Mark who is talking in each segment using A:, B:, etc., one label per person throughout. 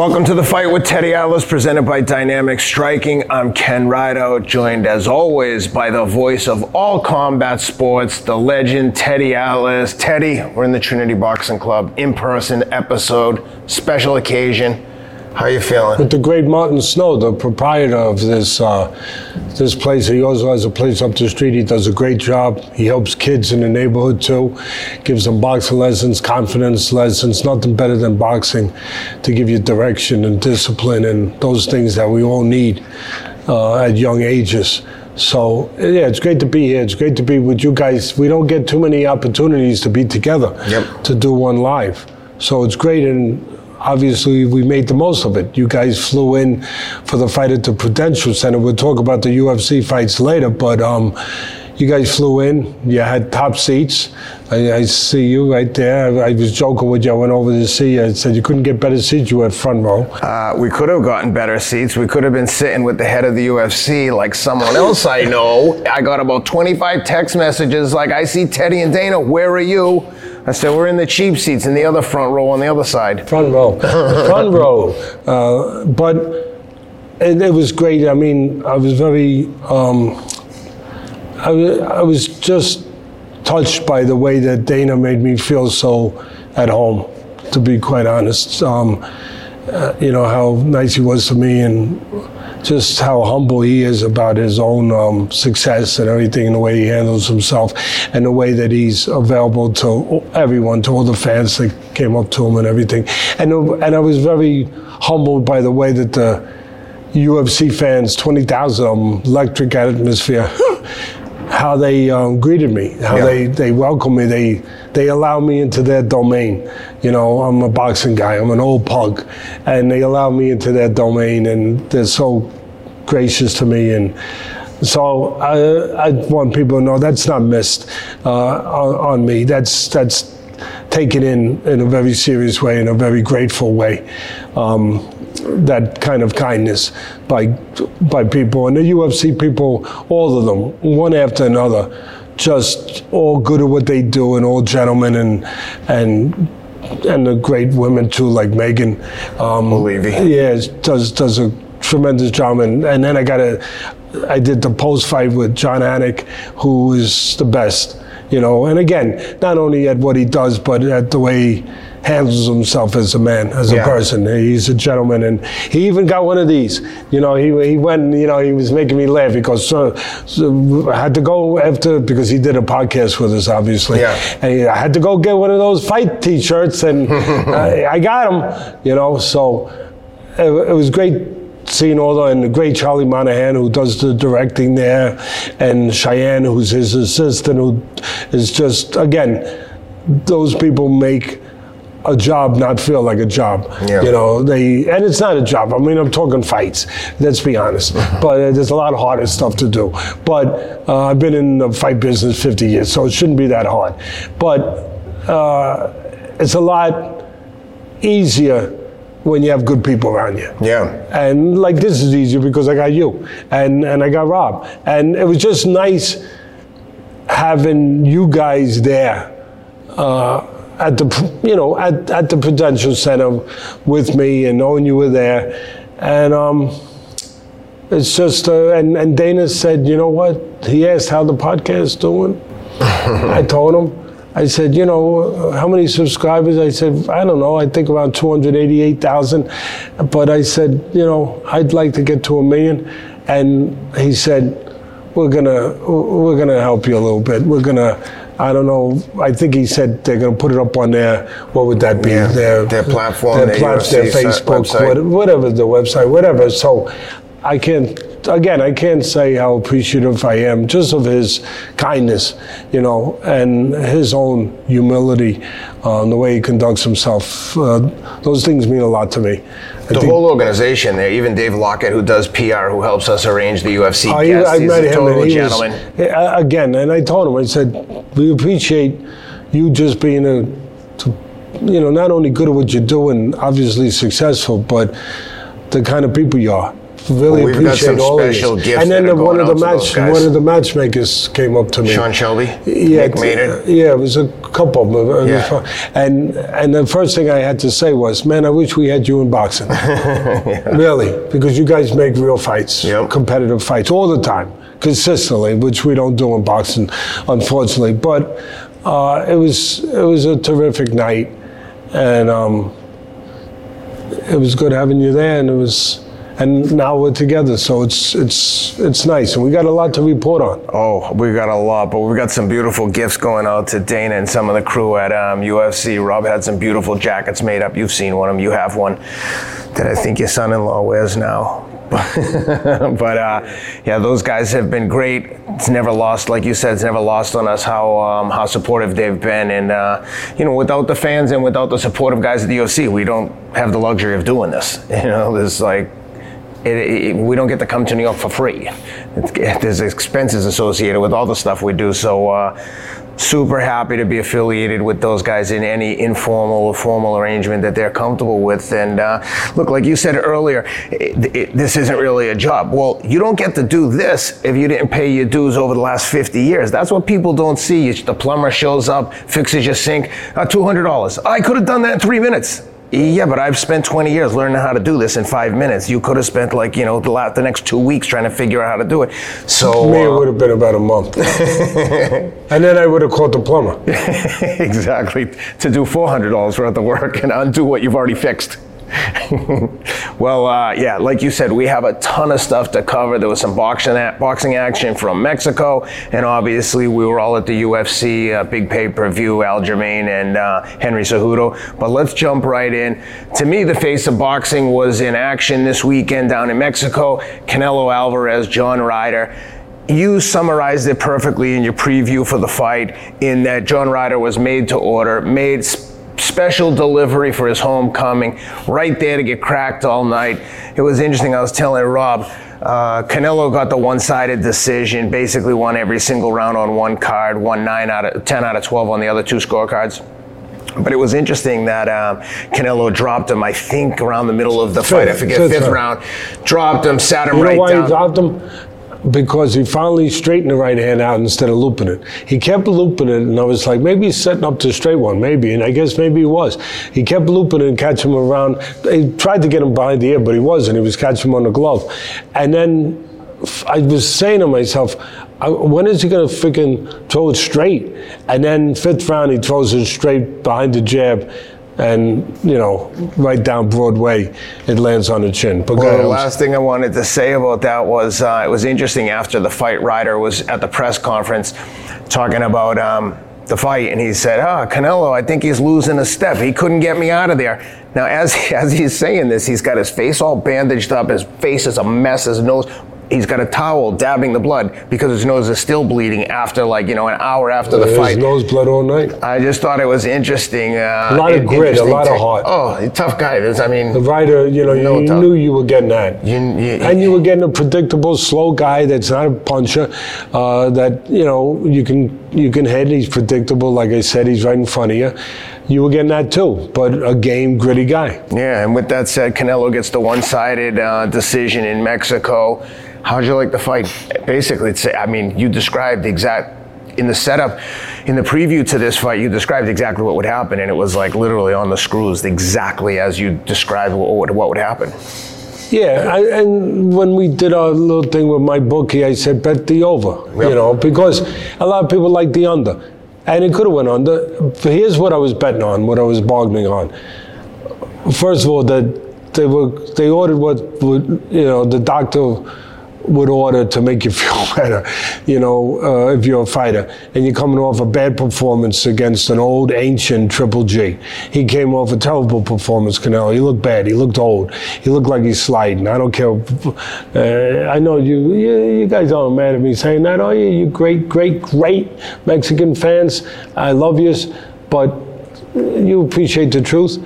A: Welcome to the fight with Teddy Atlas, presented by Dynamic Striking. I'm Ken Rideout, joined as always by the voice of all combat sports, the legend Teddy Atlas. Teddy, we're in the Trinity Boxing Club, in person episode, special occasion. How you feeling?
B: With the great Martin Snow, the proprietor of this uh, this place, he also has a place up the street. He does a great job. He helps kids in the neighborhood too, gives them boxing lessons, confidence lessons. Nothing better than boxing to give you direction and discipline and those things that we all need uh, at young ages. So yeah, it's great to be here. It's great to be with you guys. We don't get too many opportunities to be together
A: Yep.
B: to do one live. So it's great and obviously we made the most of it. You guys flew in for the fight at the Prudential Center. We'll talk about the UFC fights later, but um, you guys flew in. You had top seats. I, I see you right there. I was joking with you. I went over to see you. I said you couldn't get better seats. You were front row.
A: Uh, we could have gotten better seats. We could have been sitting with the head of the UFC like someone else I know. I got about 25 text messages like, I see Teddy and Dana, where are you? I said, we're in the cheap seats in the other front row on the other side.
B: Front row, front row. Uh, but it, it was great. I mean, I was very, um, I, I was just touched by the way that Dana made me feel so at home. To be quite honest, um, uh, you know how nice he was to me and just how humble he is about his own um, success and everything, and the way he handles himself, and the way that he's available to everyone, to all the fans that came up to him and everything. And and I was very humbled by the way that the UFC fans, twenty thousand of them, electric atmosphere. How they um, greeted me, how
A: Yeah.
B: they they welcomed me, they they allow me into their domain. You know, I'm a boxing guy, I'm an old pug, and they allow me into their domain, and they're so gracious to me. And so I, I want people to know that's not missed uh, on, on me. That's that's taken in in a very serious way, in a very grateful way. Um, that kind of kindness by by people and the UFC people, all of them, one after another, just all good at what they do and all gentlemen and and and the great women too, like Megan. Um,
A: Levy.
B: Yeah, does does a tremendous job, and and then I got a, I did the post fight with Jon Anik, who is the best, you know. And again, not only at what he does, but at the way he handles himself as a man, as
A: Yeah.
B: a person. He's a gentleman, and he even got one of these. You know, he he went. You know, he was making me laugh because so, so I had to go after because he did a podcast with us, obviously.
A: Yeah.
B: And he- I had to go get one of those fight T-shirts, and I, I got them. You know, so it, it was great seeing all the and the great Charlie Monahan who does the directing there, and Cheyenne who's his assistant who is just again those people make a job not feel like a job.
A: Yeah.
B: You know, they and it's not a job. I mean, I'm talking fights. Let's be honest. But uh, there's a lot of harder stuff to do. But uh, I've been in the fight business 50 years, so it shouldn't be that hard. But uh, it's a lot easier when you have good people around you.
A: Yeah.
B: And like this is easier because I got you and and I got Rob. And it was just nice having you guys there uh, at the you know at, at the Prudential Center with me and knowing you were there. And um, it's just uh, and and Dana said, you know what? He asked how the podcast doing. I told him. I said, you know, how many subscribers? I said, I don't know. I think around 288,000. But I said, you know, I'd like to get to a million. And he said, we're gonna we're gonna help you a little bit. We're gonna. I don't know. I think he said they're gonna put it up on their what would that be?
A: Yeah,
B: their
A: their platform,
B: their,
A: their
B: plat- their Facebook, whatever the website, whatever. So I can't. Again, I can't say how appreciative I am just of his kindness, you know, and his own humility, um, the way he conducts himself. Uh, those things mean a lot to me. I
A: The whole organization there, even Dave Lockett, who does PR, who helps us arrange the UFC
B: I,
A: guests,
B: I
A: he's
B: met
A: a
B: him
A: total
B: and he
A: gentleman.
B: was again, and I told him, I said, we appreciate you just being a, you know, not only good at what you're doing, obviously successful, but the kind of people you are really
A: Well,
B: appreciate all of
A: gifts
B: And then the, one of the
A: out to those
B: match, one of the matchmakers came up to me.
A: Sean Shelby,
B: Yeah,
A: Nick Maynard.
B: yeah, it was a couple of them.
A: Yeah.
B: And and the first thing I had to say was, man, I wish we had you in boxing. Really, because you guys make real fights,
A: Yep.
B: competitive fights all the time, consistently, which we don't do in boxing, unfortunately. But uh, it was it was a terrific night, and um, it was good having you there, and it was. And now we're together, so it's it's it's nice, and we got a lot to report on.
A: Oh, we got a lot, but we've got some beautiful gifts going out to Dana and some of the crew at um, UFC. Rob had some beautiful jackets made up. You've seen one of them. You have one that I think your son-in-law wears now. but uh, yeah, those guys have been great. It's never lost, like you said, it's never lost on us how um, how supportive they've been. And uh, you know, without the fans and without the supportive guys at the UFC, we don't have the luxury of doing this. You know, there's like it, it, we don't get to come to New York for free. There's expenses associated with all the stuff we do. So, uh, super happy to be affiliated with those guys in any informal or formal arrangement that they're comfortable with. And uh, look, like you said earlier, this isn't really a job. Well, you don't get to do this if you didn't pay your dues over the last 50 years. That's what people don't see. The plumber shows up, fixes your sink, uh, $200. I could have done that in three minutes. Yeah, but I've spent 20 years learning how to do this in five minutes. You could have spent like, you know, the, la- the next two weeks trying to figure out how to do it. So,
B: Me, it
A: uh,
B: would have been about a month. and then I would have called the plumber.
A: exactly, to do $400 worth of work and undo what you've already fixed. well, uh, yeah, like you said, we have a ton of stuff to cover. There was some boxing, boxing action from Mexico, and obviously we were all at the UFC, uh, big pay-per-view, Aljamain and uh, Henry Cejudo. But let's jump right in. To me, the face of boxing was in action this weekend down in Mexico. Canelo Alvarez, John Ryder you summarized it perfectly in your preview for the fight in that John Ryder was made to order, made special delivery for his homecoming, right there to get cracked all night. It was interesting. I was telling Rob, uh, Canelo got the one-sided decision, basically won every single round on one card, won nine out of ten out of twelve on the other two scorecards. But it was interesting that um, Canelo dropped him, I think, around the middle of the fight. I forget,
B: fifth
A: fifth
B: round.
A: round. Dropped him, sat him
B: You
A: right
B: know why
A: down.
B: he dropped him? Because he finally straightened the right hand out instead of looping it. He kept looping it, and I was like, maybe he's setting up to straight one, maybe. And I guess maybe he was. He kept looping it and catching him around. He tried to get him behind the ear, but he wasn't. He was catching him on the glove. And then I was saying to myself, when is he going to freaking throw it straight? And then fifth round, he throws it straight behind the jab. And, you know, right down Broadway, it lands on the chin. But
A: Well, the last thing I wanted to say about that was uh, it was interesting after the fight. Ryder was at the press conference talking about um, the fight, and he said, "Ah, Canelo, I think he's losing a step. He couldn't get me out of there." Now, as as he's saying this, he's got his face all bandaged up. His face is a mess. His nose. He's got a towel dabbing the blood because his nose is still bleeding after, like you know, an hour after the
B: His
A: fight.
B: His nose blood all night.
A: I just thought it was interesting. Uh,
B: A lot of grit, a lot of heart.
A: Oh, tough guy. There's, I mean,
B: The writer, you know,
A: No
B: you knew you were getting that.
A: You- you-
B: and you were getting a predictable, slow guy that's not a puncher. Uh, that you know you can you can hit. He's predictable. Like I said, he's right in front of you. You were getting that too, but a game, gritty guy.
A: Yeah, and with that said, Canelo gets the one-sided uh, decision in Mexico. How'd you like the fight? Basically, it's, I mean, you described the exact in the setup, in the preview to this fight, you described exactly what would happen, and it was like literally on the screws, exactly as you described what would, what would happen.
B: Yeah, I, and when we did our little thing with my bookie, I said bet the over.
A: Yep.
B: You know, because a lot of people like the under, and it could have went under. But here's what I was betting on, what I was bargaining on. First of all, that they were they ordered what would you know the doctor would order to make you feel better, you know, uh, if you're a fighter and you're coming off a bad performance against an old ancient Triple G. He came off a terrible performance, Canelo. He looked bad. He looked old. He looked like he's sliding. I don't care. Uh, I know you, you, you guys aren't mad at me saying that, are you? You great, great, great Mexican fans. I love yous, but you appreciate the truth.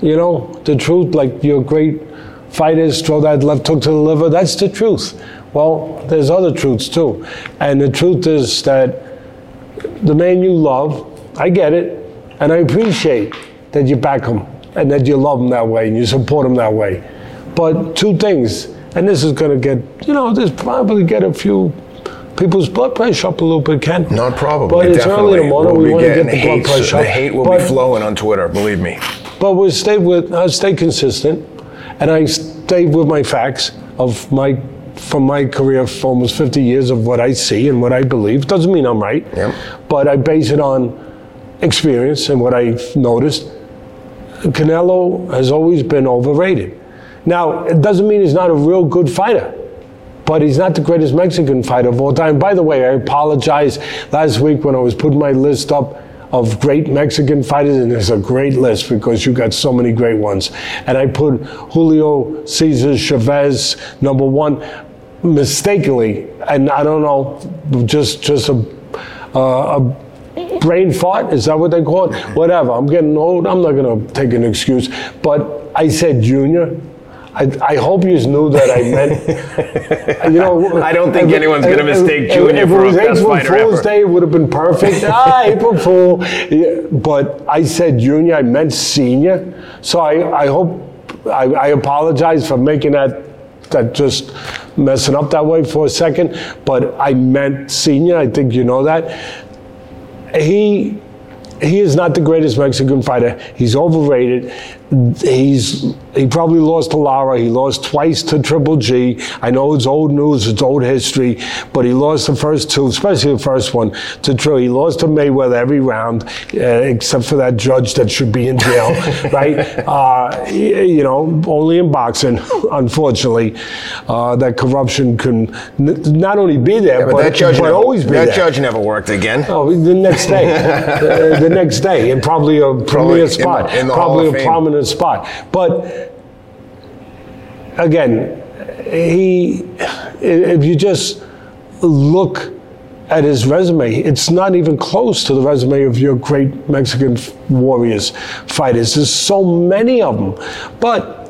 B: You know, the truth, like you're great fighters throw that left hook to the liver. That's the truth. Well, there's other truths too. And the truth is that the man you love, I get it, and I appreciate that you back him and that you love him that way and you support him that way. But two things and this is going to get, you know, this probably get a few people's blood pressure up a little bit, Ken.
A: Not probably.
B: But it's
A: Definitely.
B: early in the morning.
A: We'll
B: we want to get the blood
A: hate,
B: pressure
A: The hate will
B: but,
A: be flowing on Twitter. Believe me.
B: But we'll stay with, I'll stay consistent, and I stay with my facts of my, from my career for almost 50 years of what I see and what I believe. Doesn't mean I'm right, but I base it on experience and what I've noticed. Canelo has always been overrated. Now, it doesn't mean he's not a real good fighter, but he's not the greatest Mexican fighter of all time. By the way, I apologize last week when I was putting my list up of great Mexican fighters, and it's a great list because you got so many great ones. And I put Julio Cesar Chavez number one mistakenly, and I don't know, just just a, uh, a brain fart. Is that what they call it? Whatever. I'm getting old. I'm not going to take an excuse. But I said Junior. I, I hope you knew that I meant. You know,
A: I don't think
B: if-
A: anyone's gonna
B: if-
A: mistake
B: if-
A: Junior
B: if
A: for
B: it
A: a
B: was
A: best
B: April
A: fighter
B: Fool's
A: ever.
B: Day, it would have been perfect. ah, April Fool. Yeah, but I said Junior. I meant Senior. So I, I hope. I, I apologize for making that that just messing up that way for a second. But I meant Senior. I think you know that he he is not the greatest Mexican fighter. He's overrated. He's he probably lost to Lara. He lost twice to Triple G. I know it's old news, it's old history, but he lost the first two, especially the first one to Triple. He lost to Mayweather every round, uh, except for that judge that should be in jail, right? Uh, you know, only in boxing, unfortunately, uh, that corruption can n- not only be there,
A: But,
B: but,
A: that judge never,
B: always be there.
A: that
B: there.
A: judge never worked again.
B: Oh, the next day, uh, the next day, and probably a
A: Probably
B: premier
A: in the-
B: spot,
A: in the
B: probably a
A: Fame.
B: Spot. But again, he, if you just look at his resume, it's not even close to the resume of your great Mexican warriors fighters. There's so many of them, but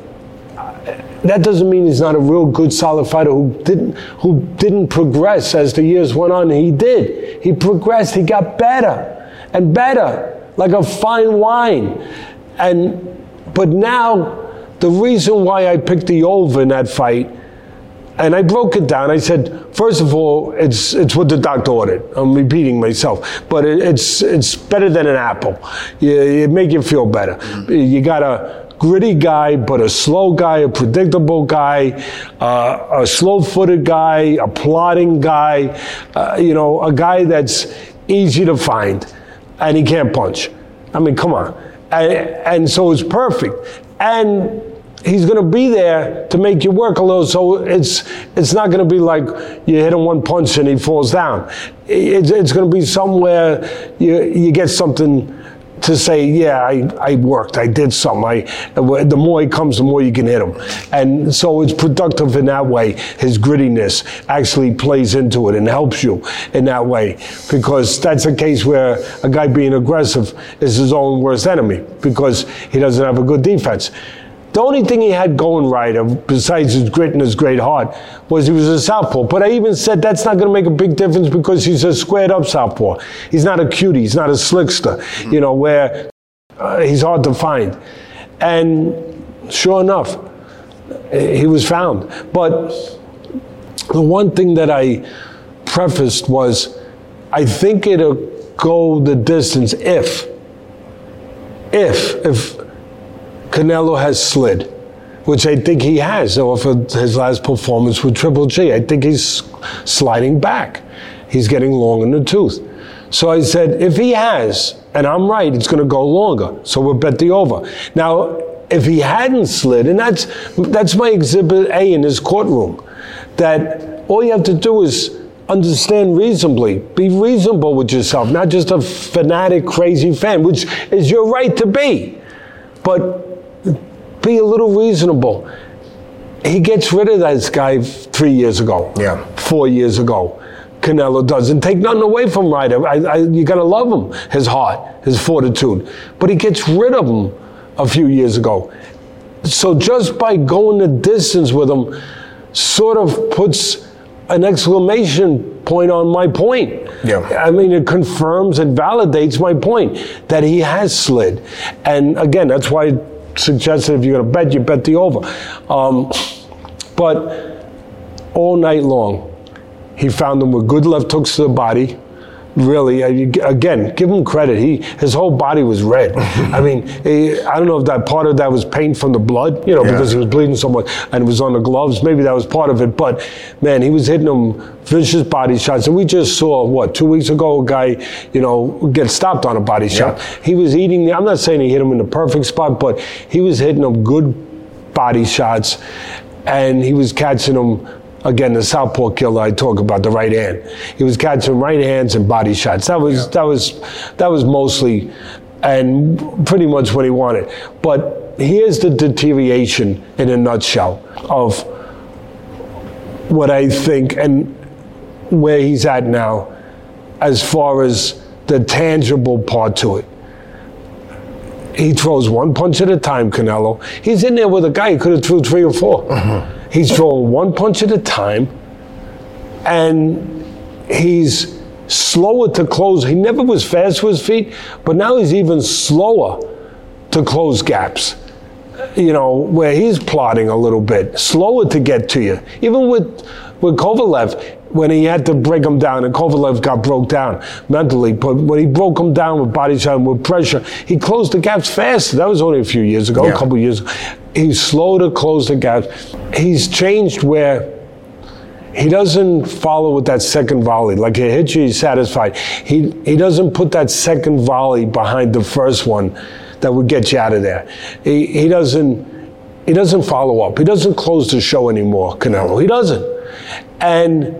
B: that doesn't mean he's not a real good solid fighter who didn't who didn't progress as the years went on. He did. He progressed. He got better and better like a fine wine. And but now the reason why I picked the over in that fight and I broke it down. I said, first of all, it's it's what the doctor ordered. I'm repeating myself, but it, it's it's better than an apple. You, it make you feel better. You got a gritty guy, but a slow guy, a predictable guy, uh, a slow-footed guy, a plodding guy. Uh, you know, a guy that's easy to find, and he can't punch. I mean, come on. And, and so it's perfect. And he's going to be there to make you work a little. So it's it's not going to be like you hit him one punch and he falls down. It's, it's going to be somewhere you you get something to say, yeah, I, I worked, I did something. I, the more he comes, the more you can hit him. And so it's productive in that way. His grittiness actually plays into it and helps you in that way. Because that's a case where a guy being aggressive is his own worst enemy because he doesn't have a good defense. The only thing he had going right, besides his grit and his great heart, was he was a southpaw. But I even said that's not going to make a big difference because he's a squared up southpaw. He's not a cutie. He's not a slickster. You know where uh, he's hard to find. And sure enough, he was found. But the one thing that I prefaced was, I think it'll go the distance if, if, if Canelo has slid, which I think he has off of his last performance with Triple G. I think he's sliding back. He's getting long in the tooth. So I said, if he has, and I'm right, it's going to go longer. So we'll bet the over. Now, if he hadn't slid, and that's that's my exhibit A in his courtroom, that all you have to do is understand reasonably, be reasonable with yourself, not just a fanatic, crazy fan, which is your right to be, but be a little reasonable. He gets rid of this guy three years ago,
A: Yeah.
B: four years ago. Canelo doesn't take nothing away from Ryder. I, I, you gotta love him, his heart, his fortitude. But he gets rid of him a few years ago. So just by going the distance with him, sort of puts an exclamation point on my point.
A: Yeah.
B: I mean, it confirms and validates my point that he has slid. And again, that's why I suggested if you're going to bet, you bet the over. Um, but all night long. He found them with good left hooks to the body. Really, again, give him credit. He his whole body was red. I mean, he, I don't know if that part of that was paint from the blood, you know, yeah. because he was bleeding so much and it was on the gloves. Maybe that was part of it. But man, he was hitting them vicious body shots. And we just saw what two weeks ago a guy, you know, get stopped on a body shot. Yeah. He was eating. I'm not saying he hit him in the perfect spot, but he was hitting them good body shots, and he was catching them again, the southpaw killer I talk about, the right hand. He was catching right hands and body shots. That was yeah. that was that was mostly and pretty much what he wanted. But here's the deterioration in a nutshell of what I think and where he's at now as far as the tangible part to it. He throws one punch at a time, Canelo. He's in there with a guy who could have threw three or 4 mm-hmm. He's throwing one punch at a time, and he's slower to close. He never was fast with his feet, but now he's even slower to close gaps. You know, where he's plotting a little bit, slower to get to you. Even with with Kovalev, when he had to break him down, and Kovalev got broke down mentally, but when he broke him down with body shot and with pressure, he closed the gaps faster. That was only a few years ago, yeah. a couple years ago. He's slow to close the gap. He's changed where he doesn't follow with that second volley. Like he hits you, he's satisfied. He he doesn't put that second volley behind the first one that would get you out of there. He he doesn't he doesn't follow up. He doesn't close the show anymore, Canelo. He doesn't. And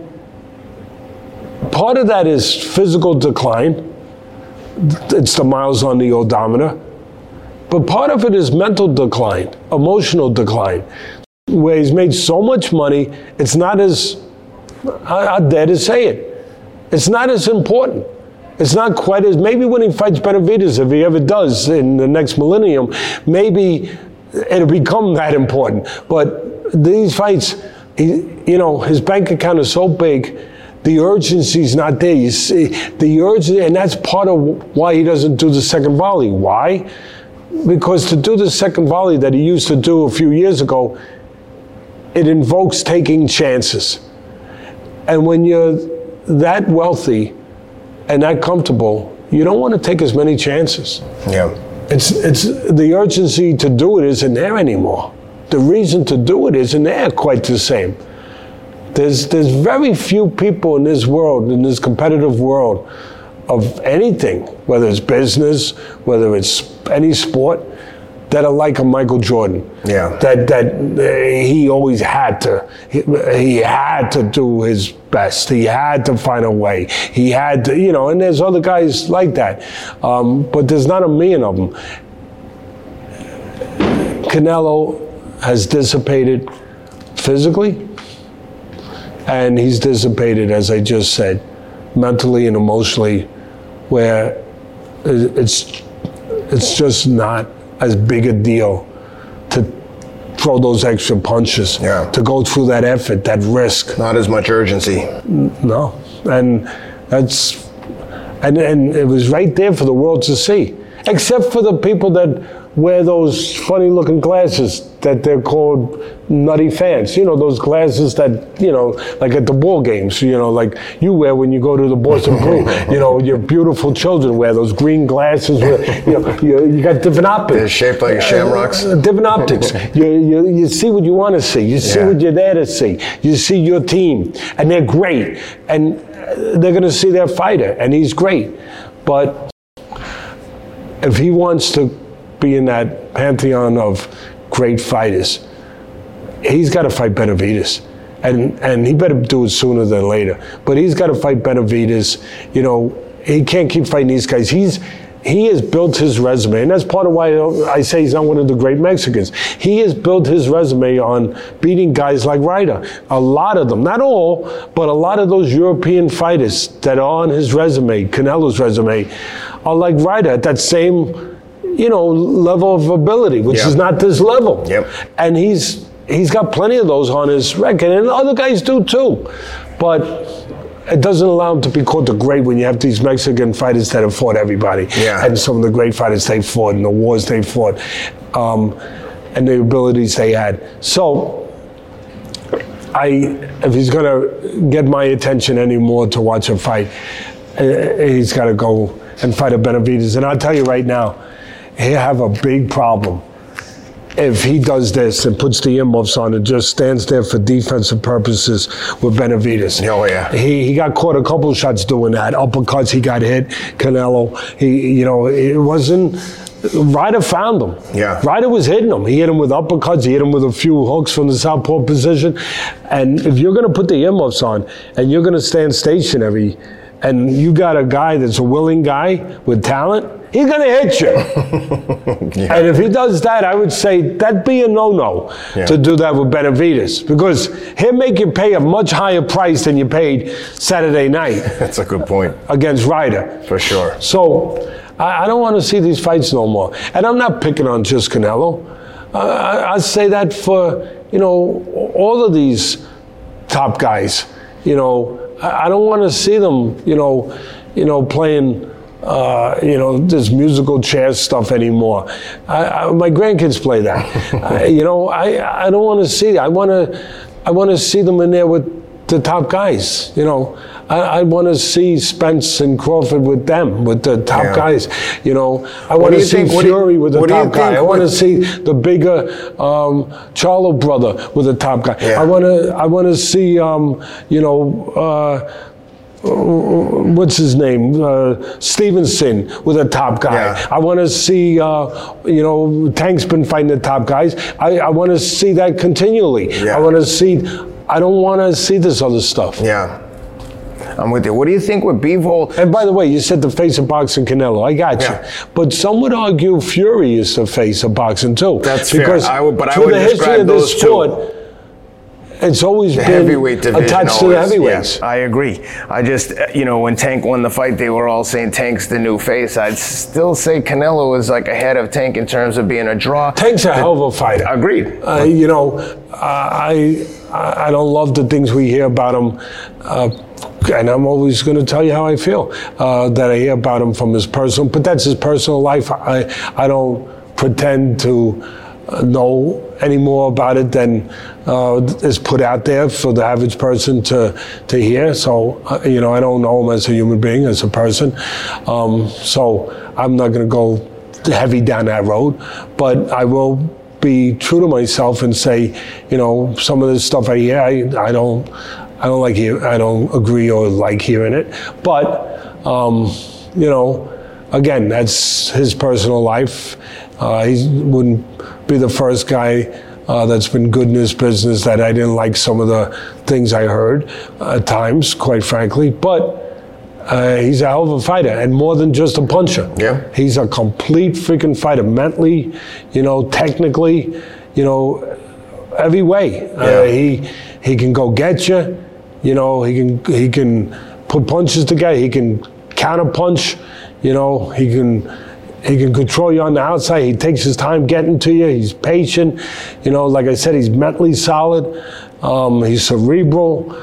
B: part of that is physical decline. It's the miles on the odometer. But part of it is mental decline, emotional decline, where he's made so much money, it's not as, I, I dare to say it, it's not as important. It's not quite as, maybe when he fights Benavidez, if he ever does in the next millennium, maybe it'll become that important. But these fights, he, you know, his bank account is so big, the urgency's not there. You see, the urgency, and that's part of why he doesn't do the second volley. Why? Because to do the second volley that he used to do a few years ago, it invokes taking chances. And when you're that wealthy and that comfortable, you don't want to take as many chances.
A: Yeah.
B: It's it's the urgency to do it isn't there anymore. The reason to do it isn't there quite the same. There's there's very few people in this world, in this competitive world, of anything, whether it's business, whether it's any sport, that are like a Michael Jordan.
A: Yeah.
B: That that uh, he always had to he, he, had to do his best. He had to find a way. He had to, you know, and there's other guys like that. Um, but there's not a million of them. Canelo has dissipated physically and he's dissipated as I just said mentally and emotionally where it's it's just not as big a deal to throw those extra punches,
A: yeah.
B: to go through that effort, that risk.
A: Not as much urgency.
B: No, and that's and and it was right there for the world to see, except for the people that wear those funny looking glasses that they're called nutty fans. You know, those glasses that, you know, like at the ball games, you know, like you wear when you go to the Boston Brew. you know, your beautiful children wear those green glasses. With, you know, you, you got different optics.
A: They're shaped like shamrocks.
B: Uh, different optics. you, you, you see what you want to see. You see yeah. what you're there to see. You see your team. And they're great. And they're going to see their fighter. And he's great. But if he wants to be in that pantheon of great fighters. He's got to fight Benavidez. And, and he better do it sooner than later. But he's got to fight Benavidez. You know, he can't keep fighting these guys. He's he has built his resume, and that's part of why I say he's not one of the great Mexicans. He has built his resume on beating guys like Ryder. A lot of them, not all, but a lot of those European fighters that are on his resume, Canelo's resume, are like Ryder at that same you know, level of ability, which yep. is not this level.
A: Yep.
B: And he's he's got plenty of those on his record, and other guys do too. But it doesn't allow him to be called the great when you have these Mexican fighters that have fought everybody,
A: yeah.
B: and some of the great fighters they fought and the wars they fought, um, and the abilities they had. So I if he's gonna get my attention anymore to watch a fight, uh, he's got to go and fight a Benavidez. And I'll tell you right now, he'll have a big problem if he does this and puts the earmuffs on and just stands there for defensive purposes with Benavidez.
A: Oh, yeah.
B: He, he got caught a couple shots doing that. Uppercuts, he got hit. Canelo, he, you know, it wasn't. Ryder found him.
A: Yeah.
B: Ryder was hitting him. He hit him with uppercuts. He hit him with a few hooks from the southpaw position. And if you're going to put the earmuffs on and you're going to stand stationary, and you got a guy that's a willing guy with talent, he's going to hit you.
A: Yeah.
B: And if he does that, I would say that'd be a no-no
A: Yeah.
B: to do that with Benavidez because he'll make you pay a much higher price than you paid Saturday night
A: That's a good point.
B: against Ryder.
A: For sure.
B: So I, I don't want to see these fights no more. And I'm not picking on just Canelo. Uh, I, I say that for you know all of these top guys. You know, I, I don't want to see them. You know, you know playing. Uh, you know this musical chairs stuff anymore. I, I, my grandkids play that. I, you know, I I don't want to see. I want to I want to see them in there with the top guys. You know, I, I want to see Spence and Crawford with them, with the top
A: Yeah.
B: guys. You know, I want to see
A: think- do you-
B: Fury with the
A: what do you
B: top guy. I want to see the bigger um, Charlo brother with the top guy.
A: Yeah.
B: I want to I want to see um, you know. Uh, what's his name? Uh, Stevenson with a top guy.
A: Yeah.
B: I want to see, uh, you know, Tank's been fighting the top guys. I, I want to see that continually.
A: Yeah.
B: I want to see. I don't want to see this other stuff.
A: Yeah. I'm with you. What do you think with Bivol?
B: And by the way, you said the face of boxing, Canelo. I got
A: Yeah.
B: you. But some would argue Fury is the face of boxing too.
A: That's fair.
B: because
A: I would- but I would
B: the history
A: describe
B: of this
A: those two.
B: It's always
A: The
B: been
A: heavyweight division
B: attached to the heavyweights.
A: Yeah, I agree. I just, uh, you know, when Tank won the fight, they were all saying Tank's the new face. I'd still say Canelo is like ahead of Tank in terms of being a draw.
B: Tank's a hell of a fighter.
A: Agreed.
B: Uh, you know, I I I don't love the things we hear about him, uh, and I'm always going to tell you how I feel uh, that I hear about him from his personal. But that's his personal life. I I don't pretend to uh, know any more about it than uh, is put out there for the average person to to hear. So uh, you know, I don't know him as a human being, as a person. Um, so I'm not going to go heavy down that road, but I will be true to myself and say, you know, some of this stuff I hear, I, I don't, I don't like hear, I don't agree or like hearing it. But, um, you know, again, that's his personal life. Uh, he wouldn't be the first guy uh, that's been good in his business that I didn't like some of the things I heard at times, quite frankly. But uh, he's a hell of a fighter, and more than just a puncher.
A: Yeah.
B: He's a complete freaking fighter, mentally, you know, technically, you know, every way. Uh,
A: Yeah.
B: he he can go get you, you know. He can he can put punches together. He can counter punch, you know. He can he can control you on the outside. He takes his time getting to you. He's patient, you know. Like I said, he's mentally solid. Um, he's cerebral.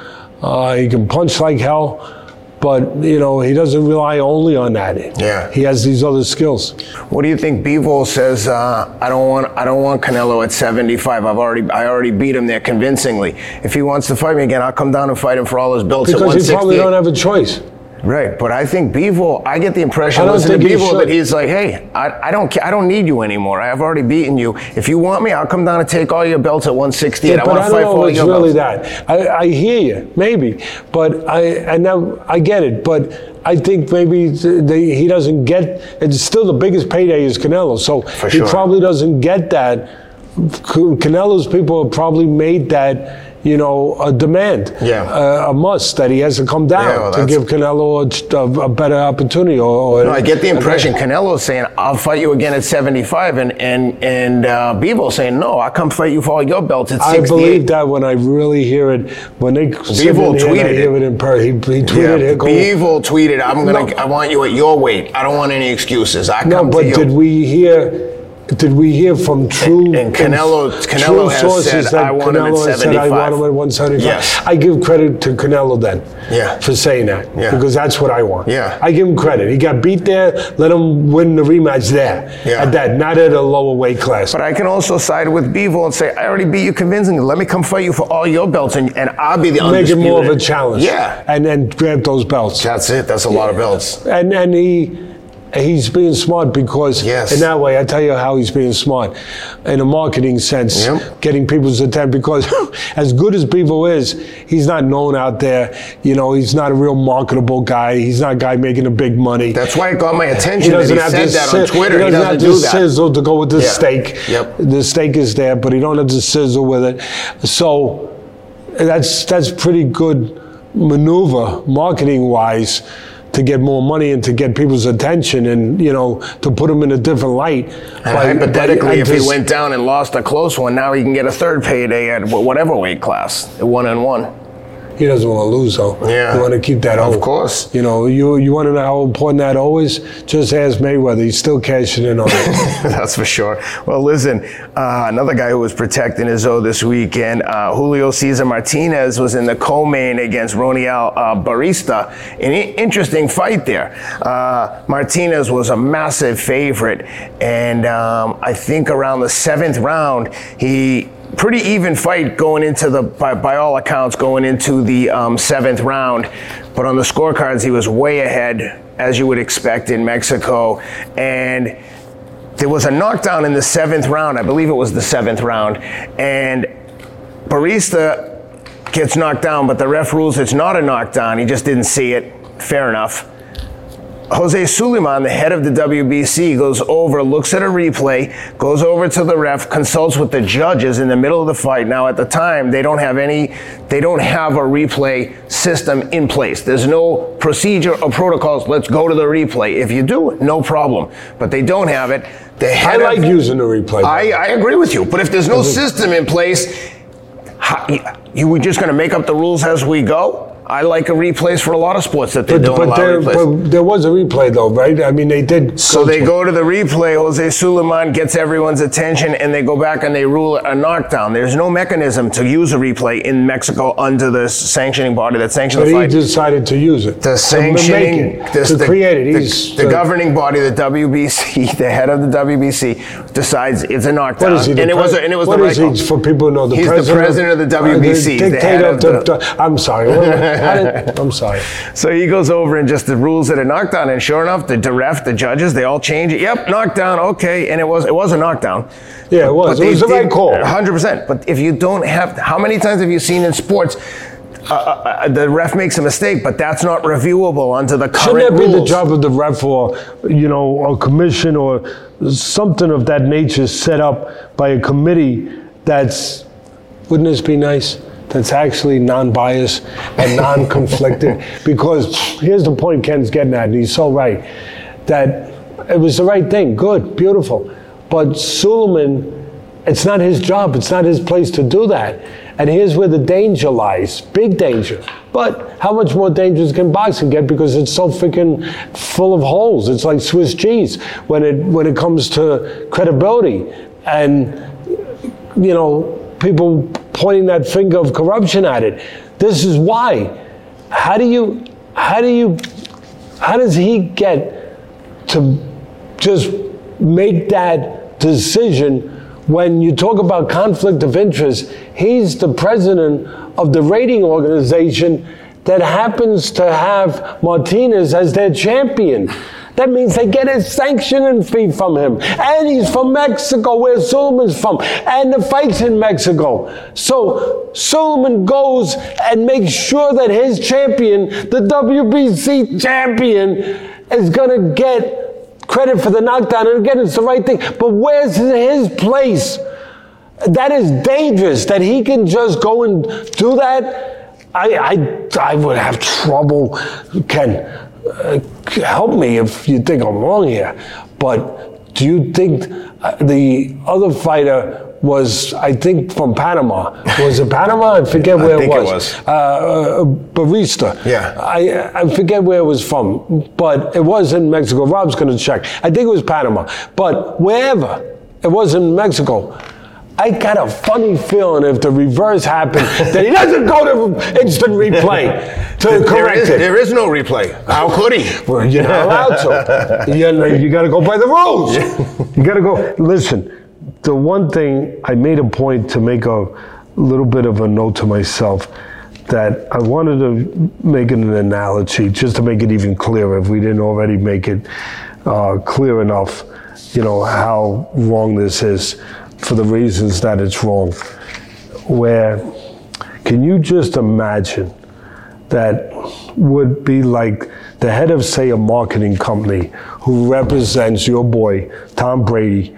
B: Uh, he can punch like hell. But you know he doesn't rely only on that.
A: Yeah.
B: he has these other skills.
A: What do you think? Bivol says, uh, "I don't want, I don't want Canelo at 75. I've already, I already beat him there convincingly. If he wants to fight me again, I'll come down and fight him for all his belts at
B: Because he probably don't have a choice.
A: Right, but I think Bivol. I get the impression listening to
B: he
A: that he's like, "Hey, I, I don't, ca- I don't need you anymore. I've already beaten you. If you want me, I'll come down and take all your belts at 168. I
B: but
A: want
B: I
A: to
B: don't
A: fight
B: know
A: for all
B: it's
A: your
B: really
A: belts."
B: that. I, I hear you, maybe, but I and now I get it, but I think maybe they, he doesn't get. It's still the biggest payday is Canelo, so he
A: sure.
B: probably doesn't get that. Canelo's people have probably made that. You know, a demand,
A: Yeah.
B: uh, a must that he has to come down
A: Yeah, well,
B: to give Canelo a, a, a better opportunity. Or, or
A: No, I get the impression Canelo's saying, "I'll fight you again at 75," and and and uh, Bivol saying, "No, I'll come fight you for all your belts at
B: I believe that when I really hear it, when they sit in here I
A: tweeted
B: hear
A: it.
B: in per, he, he tweeted
A: Yeah, Bivol tweeted, "I'm gonna,
B: No.
A: I want you at your weight. I don't want any excuses. I
B: No,
A: come
B: but
A: to you."
B: did we hear did we hear from true
A: And Canelo- Canelo has said, "I want him at
B: Canelo said, I
A: 75."
B: want him at 175.
A: Yes.
B: I give credit to Canelo then
A: Yeah.
B: for saying that
A: Yeah.
B: because that's what I want.
A: Yeah.
B: I give him credit. He got beat there. Let him win the rematch there.
A: Yeah.
B: At that, not at a lower weight class.
A: But I can also side with Bivol and say, I already beat you convincingly. Let me come fight you for all your belts, and, and I'll be the
B: Make it more of a challenge.
A: Yeah.
B: And then grab those belts.
A: That's it. That's a lot of belts.
B: And and he he's being smart because
A: Yes.
B: in that way I tell you how he's being smart in a marketing sense,
A: Yep.
B: getting people's attention because as good as Bivol is, he's not known out there. You know, he's not a real marketable guy. He's not a guy making a big money.
A: That's why it got my attention that
B: doesn't
A: he
B: have
A: said that on Twitter.
B: He
A: He
B: doesn't,
A: doesn't
B: have
A: do
B: the
A: that.
B: sizzle to go with the
A: Yeah.
B: steak.
A: Yep.
B: The steak is there, but he don't have the sizzle with it. So that's that's pretty good maneuver marketing wise to get more money and to get people's attention and you know to put them in a different light.
A: And hypothetically, if he went down and lost a close one, now he can get a third payday at whatever weight class, one and one.
B: He doesn't want to lose though.
A: Yeah.
B: you want to keep that.
A: Of course.
B: You know, you you want to know how important that O is? Just ask Mayweather. He's still cashing in on it.
A: That's for sure. Well, listen, uh, another guy who was protecting his O this weekend, uh, Julio Cesar Martinez, was in the co-main against Ronal uh, Batista. An i- interesting fight there. Uh, Martinez was a massive favorite, and um, I think around the seventh round, he pretty even fight going into the by, by all accounts going into the um, seventh round but on the scorecards he was way ahead as you would expect in mexico and there was a knockdown in the seventh round. I believe it was the seventh round. And Batista gets knocked down, but the ref rules it's not a knockdown. He just didn't see it. Fair enough. Jose Sulaiman, the head of the WBC, goes over, looks at a replay, goes over to the ref, consults with the judges in the middle of the fight. Now, at the time, they don't have any, they don't have a replay system in place. There's no procedure or protocols. Let's go to the replay. If you do, no problem. But they don't have it. The
B: I like
A: of,
B: using the replay.
A: I, I agree with you. But if there's no system in place, how, you were just going to make up the rules as we go? I like a replays for a lot of sports that they
B: but,
A: don't
B: but
A: allow
B: there,
A: replays.
B: but there was a replay though, right? I mean, they did.
A: So they go to the replay. Jose Sulaiman gets everyone's attention, and they go back and they rule a knockdown. There's no mechanism to use a replay in Mexico under the sanctioning body that sanctions
B: But
A: the
B: he
A: fight.
B: decided to use it.
A: the
B: to
A: sanctioning,
B: make it,
A: this-
B: to
A: the,
B: create it.
A: the-
B: He's
A: the, governing body, the WBC, the head of the WBC, decides it's a knockdown.
B: What is he? the
A: and it was,
B: pres-
A: a, and it was
B: what
A: the
B: is
A: right
B: he
A: call.
B: for people who know the
A: He's the
B: president?
A: president of the
B: uh,
A: WBC,
B: dictator
A: head
B: of
A: of
B: the, the- I'm sorry. What I- I didn't- I'm sorry.
A: So he goes over and just the rules at knocked knockdown, and sure enough, the, the ref, the judges, they all change it. Yep, knockdown, okay, and it was it was a knockdown.
B: Yeah, it was.
A: But
B: It was the right call.
A: 100%. But if you don't have, how many times have you seen in sports, uh, uh, the ref makes a mistake, but that's not reviewable under the current
B: Shouldn't that be the job of the ref or, you know, a commission or something of that nature set up by a committee that's, wouldn't this be nice? That's actually non-biased and non-conflicted. because here's the point Ken's getting at, and he's so right, that it was the right thing. Good, beautiful. But Sulaiman, it's not his job. It's not his place to do that. And here's where the danger lies, big danger. But how much more dangerous can boxing get because it's so freaking full of holes? It's like Swiss cheese when it when it comes to credibility and you know people pointing that finger of corruption at it. This is why. How do you how do you how does he get to just make that decision when you talk about conflict of interest? He's the president of the rating organization that happens to have Martinez as their champion. That means they get a sanctioning fee from him. And he's from Mexico, where Sulaiman's from. And the fight's in Mexico. So Sulaiman goes and makes sure that his champion, the WBC champion, is going to get credit for the knockdown. And again, it's the right thing. But where's his place? That is dangerous that he can just go and do that. I, I, I would have trouble, Ken. Uh, help me if you think I'm wrong here. But do you think uh, the other fighter was, I think, from Panama? Was it Panama? I forget where
A: think
B: it
A: it
B: was.
A: was.
B: Uh, uh, Batista.
A: Yeah.
B: I, I forget where it was from, but it was in Mexico. Rob's going to check. I think it was Panama. But wherever, It was in Mexico. I got a funny feeling if the reverse happened that he doesn't go to instant replay to
A: There
B: correct
A: is,
B: it.
A: there is no replay. How could he?
B: Well, you're not allowed to. You, you got to go by the rules. You got to go. Listen, the one thing I made a point to make a little bit of a note to myself that I wanted to make an analogy just to make it even clearer if we didn't already make it uh, clear enough, you know, how wrong this is for the reasons that it's wrong. Where can you just imagine? that would be like the head of, say, a marketing company who represents your boy, Tom Brady,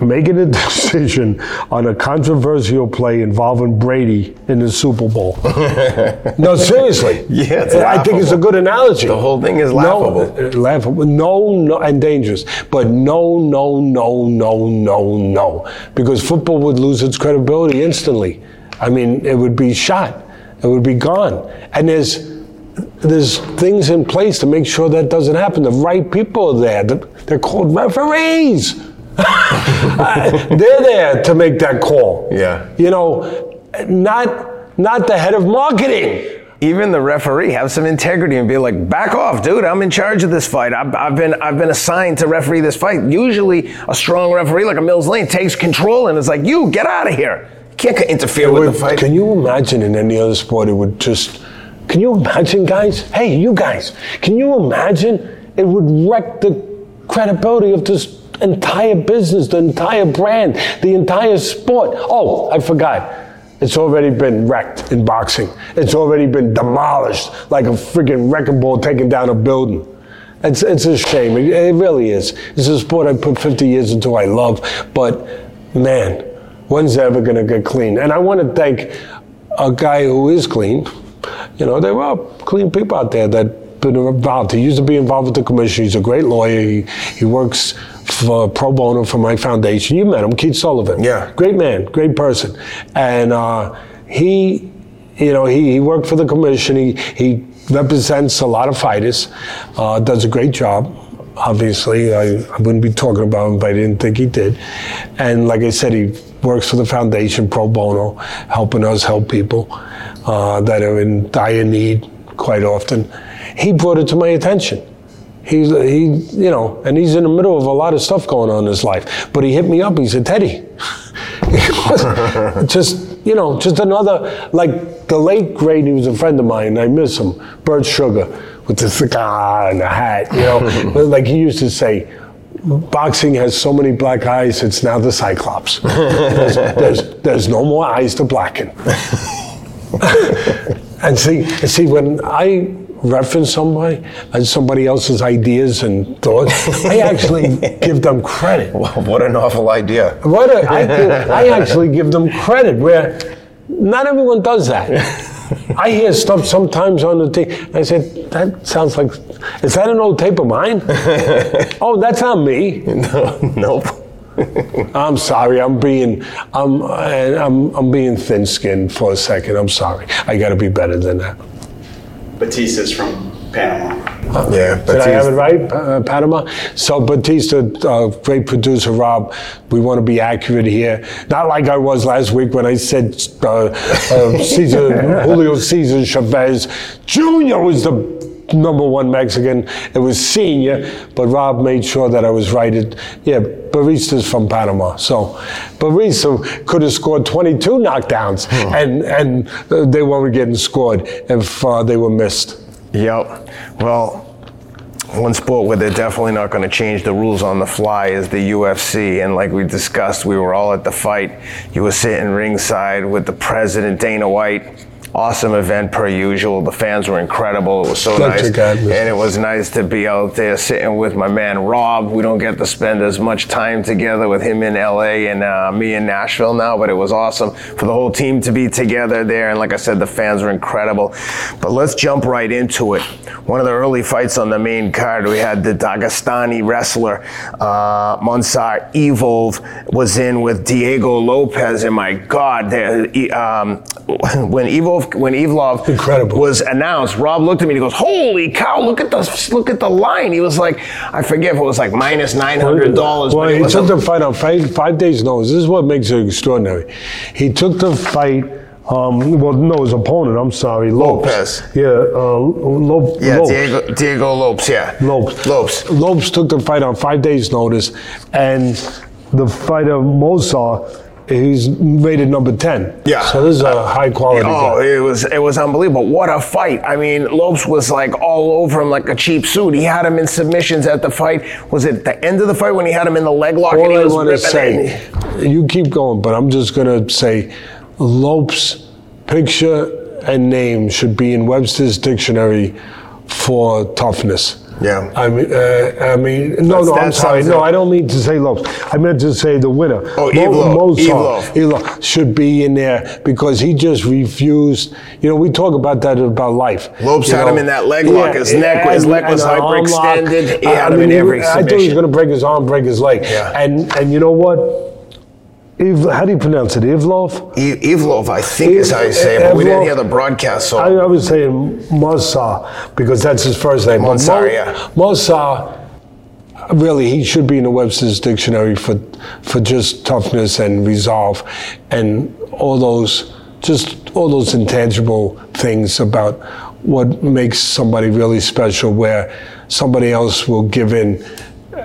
B: making a decision on a controversial play involving Brady in the Super Bowl. no, seriously.
A: Yeah,
B: I think it's a good analogy.
A: The whole thing is laughable.
B: No, uh, laughable. No, no, and dangerous. But no, no, no, no, no, no. Because football would lose its credibility instantly. I mean, it would be shot. It would be gone. And there's there's things in place to make sure that doesn't happen. The right people are there. They're called referees. They're there to make that call.
A: Yeah.
B: You know, not not the head of marketing.
A: even the referee have some integrity and be like, back off, dude. I'm in charge of this fight. I've, I've been I've been assigned to referee this fight. Usually, a strong referee like a Mills Lane takes control and is like, you get out of here. You can't interfere with the fight.
B: Can you imagine in any other sport it would just? Can you imagine, guys? Hey, you guys, can you imagine? It would wreck the credibility of this entire business, the entire brand, the entire sport. Oh, I forgot. It's already been wrecked in boxing. It's already been demolished like a freaking wrecking ball taking down a building. It's, it's a shame. It, it really is. It's a sport I put 50 years into I love, but man, when's it ever going to get clean? And I want to thank a guy who is clean. You know, there were clean people out there that been involved. He used to be involved with the commission. He's a great lawyer. He, he works for pro bono for my foundation. You met him, Keith Sullivan.
A: Yeah.
B: Great man, great person. And uh, he, you know, he, he worked for the commission. He, he represents a lot of fighters, uh, does a great job. Obviously, I, I wouldn't be talking about him if I didn't think he did. And like I said, he works for the foundation pro bono, helping us help people uh, that are in dire need quite often. He brought it to my attention. He's, he, you know, and he's in the middle of a lot of stuff going on in his life. But he hit me up. He said, Teddy, just, you know, just another, like the late great, he was a friend of mine. I miss him, Bert Sugar, with the cigar and the hat, you know. like he used to say, boxing has so many black eyes, it's now the Cyclops. there's, there's, there's no more eyes to blacken. and see, and see, when I reference somebody and somebody else's ideas and thoughts, I actually give them credit.
A: what an awful idea.
B: What a, I, give- I actually give them credit where not everyone does that. I hear stuff sometimes on the tape. I said, that sounds like, is that an old tape of mine? oh, that's not me.
A: No, nope.
B: I'm sorry. I'm being, I'm, I'm, I'm being thin-skinned for a second. I'm sorry. I got to be better than that.
C: Batista's from Panama.
A: Yeah,
B: Did I have it right, uh, Panama? So Batista, uh, great producer Rob, we want to be accurate here. Not like I was last week when I said uh, uh, Cesar, Julio Cesar Chavez Jr. was the number one Mexican. It was senior, but Rob made sure that I was right. It, yeah, Batista's from Panama. So Barista could have scored 22 knockdowns, and, and uh, they weren't getting scored if uh, they were missed.
A: Yep. Well, one sport where they're definitely not going to change the rules on the fly is the UFC. And like we discussed, we were all at the fight. You were sitting ringside with the president, Dana White. Awesome event per usual. The fans were incredible. It was so nice. And it was nice to be out there sitting with my man Rob. We don't get to spend as much time together with him in LA and uh, me in Nashville now, but it was awesome for the whole team to be together there. And like I said, the fans were incredible. But let's jump right into it. One of the early fights on the main card, we had the Dagestani wrestler uh, Movsar Evloev was in with Diego Lopes, and my God, um, when Evolve When Evloev
B: Incredible.
A: was announced, Rob looked at me and he goes, "Holy cow! Look at the look at the line." He was like, I forget if it was like minus nine hundred dollars.
B: Well, he took the fight on five, five days' notice. This is what makes it extraordinary. He took the fight. Um, well, no, his opponent. I'm sorry, Lopes.
A: Lopez.
B: Yeah, uh,
A: yeah,
B: Lopes.
A: Diego Diego Lopes. Yeah,
B: Lopes.
A: Lopes.
B: Lopes took the fight on five days' notice, and the fighter Movsar, he's rated number ten.
A: Yeah.
B: So this is a high quality
A: Oh,
B: guy.
A: it was it was unbelievable. What a fight! I mean, Lopes was like all over him like a cheap suit. He had him in submissions at the fight. Was it the end of the fight when he had him in the leg lock and
B: All
A: he
B: I
A: was
B: want to
A: ripping
B: say,
A: it?
B: you keep going, but I'm just going to say, Lopes' picture and name should be in Webster's dictionary for toughness.
A: Yeah.
B: I mean, uh, I mean, no,
A: That's-
B: no, I'm sorry. No, I don't mean to say Lopes. I meant to say the winner.
A: Oh, Evloev.
B: Movsar, should be in there because he just refused. You know, we talk about that about life.
A: Lopes had
B: know.
A: him in that leg lock. His neck- his leg was
B: and an arm lock.
A: hyperextended. He
B: I-
A: had
B: I
A: him in every
B: I thought he was going to break his arm, break his leg.
A: Yeah.
B: And and you know what? How do you pronounce it? Ivlov?
A: Evloev, I think is how you say it, but we didn't hear the broadcast. So
B: I, I was saying Movsar because that's his first name. But
A: Movsar,
B: Mo-
A: yeah.
B: Movsar, really, he should be in the Webster's dictionary for for just toughness and resolve and all those just all those intangible things about what makes somebody really special where somebody else will give in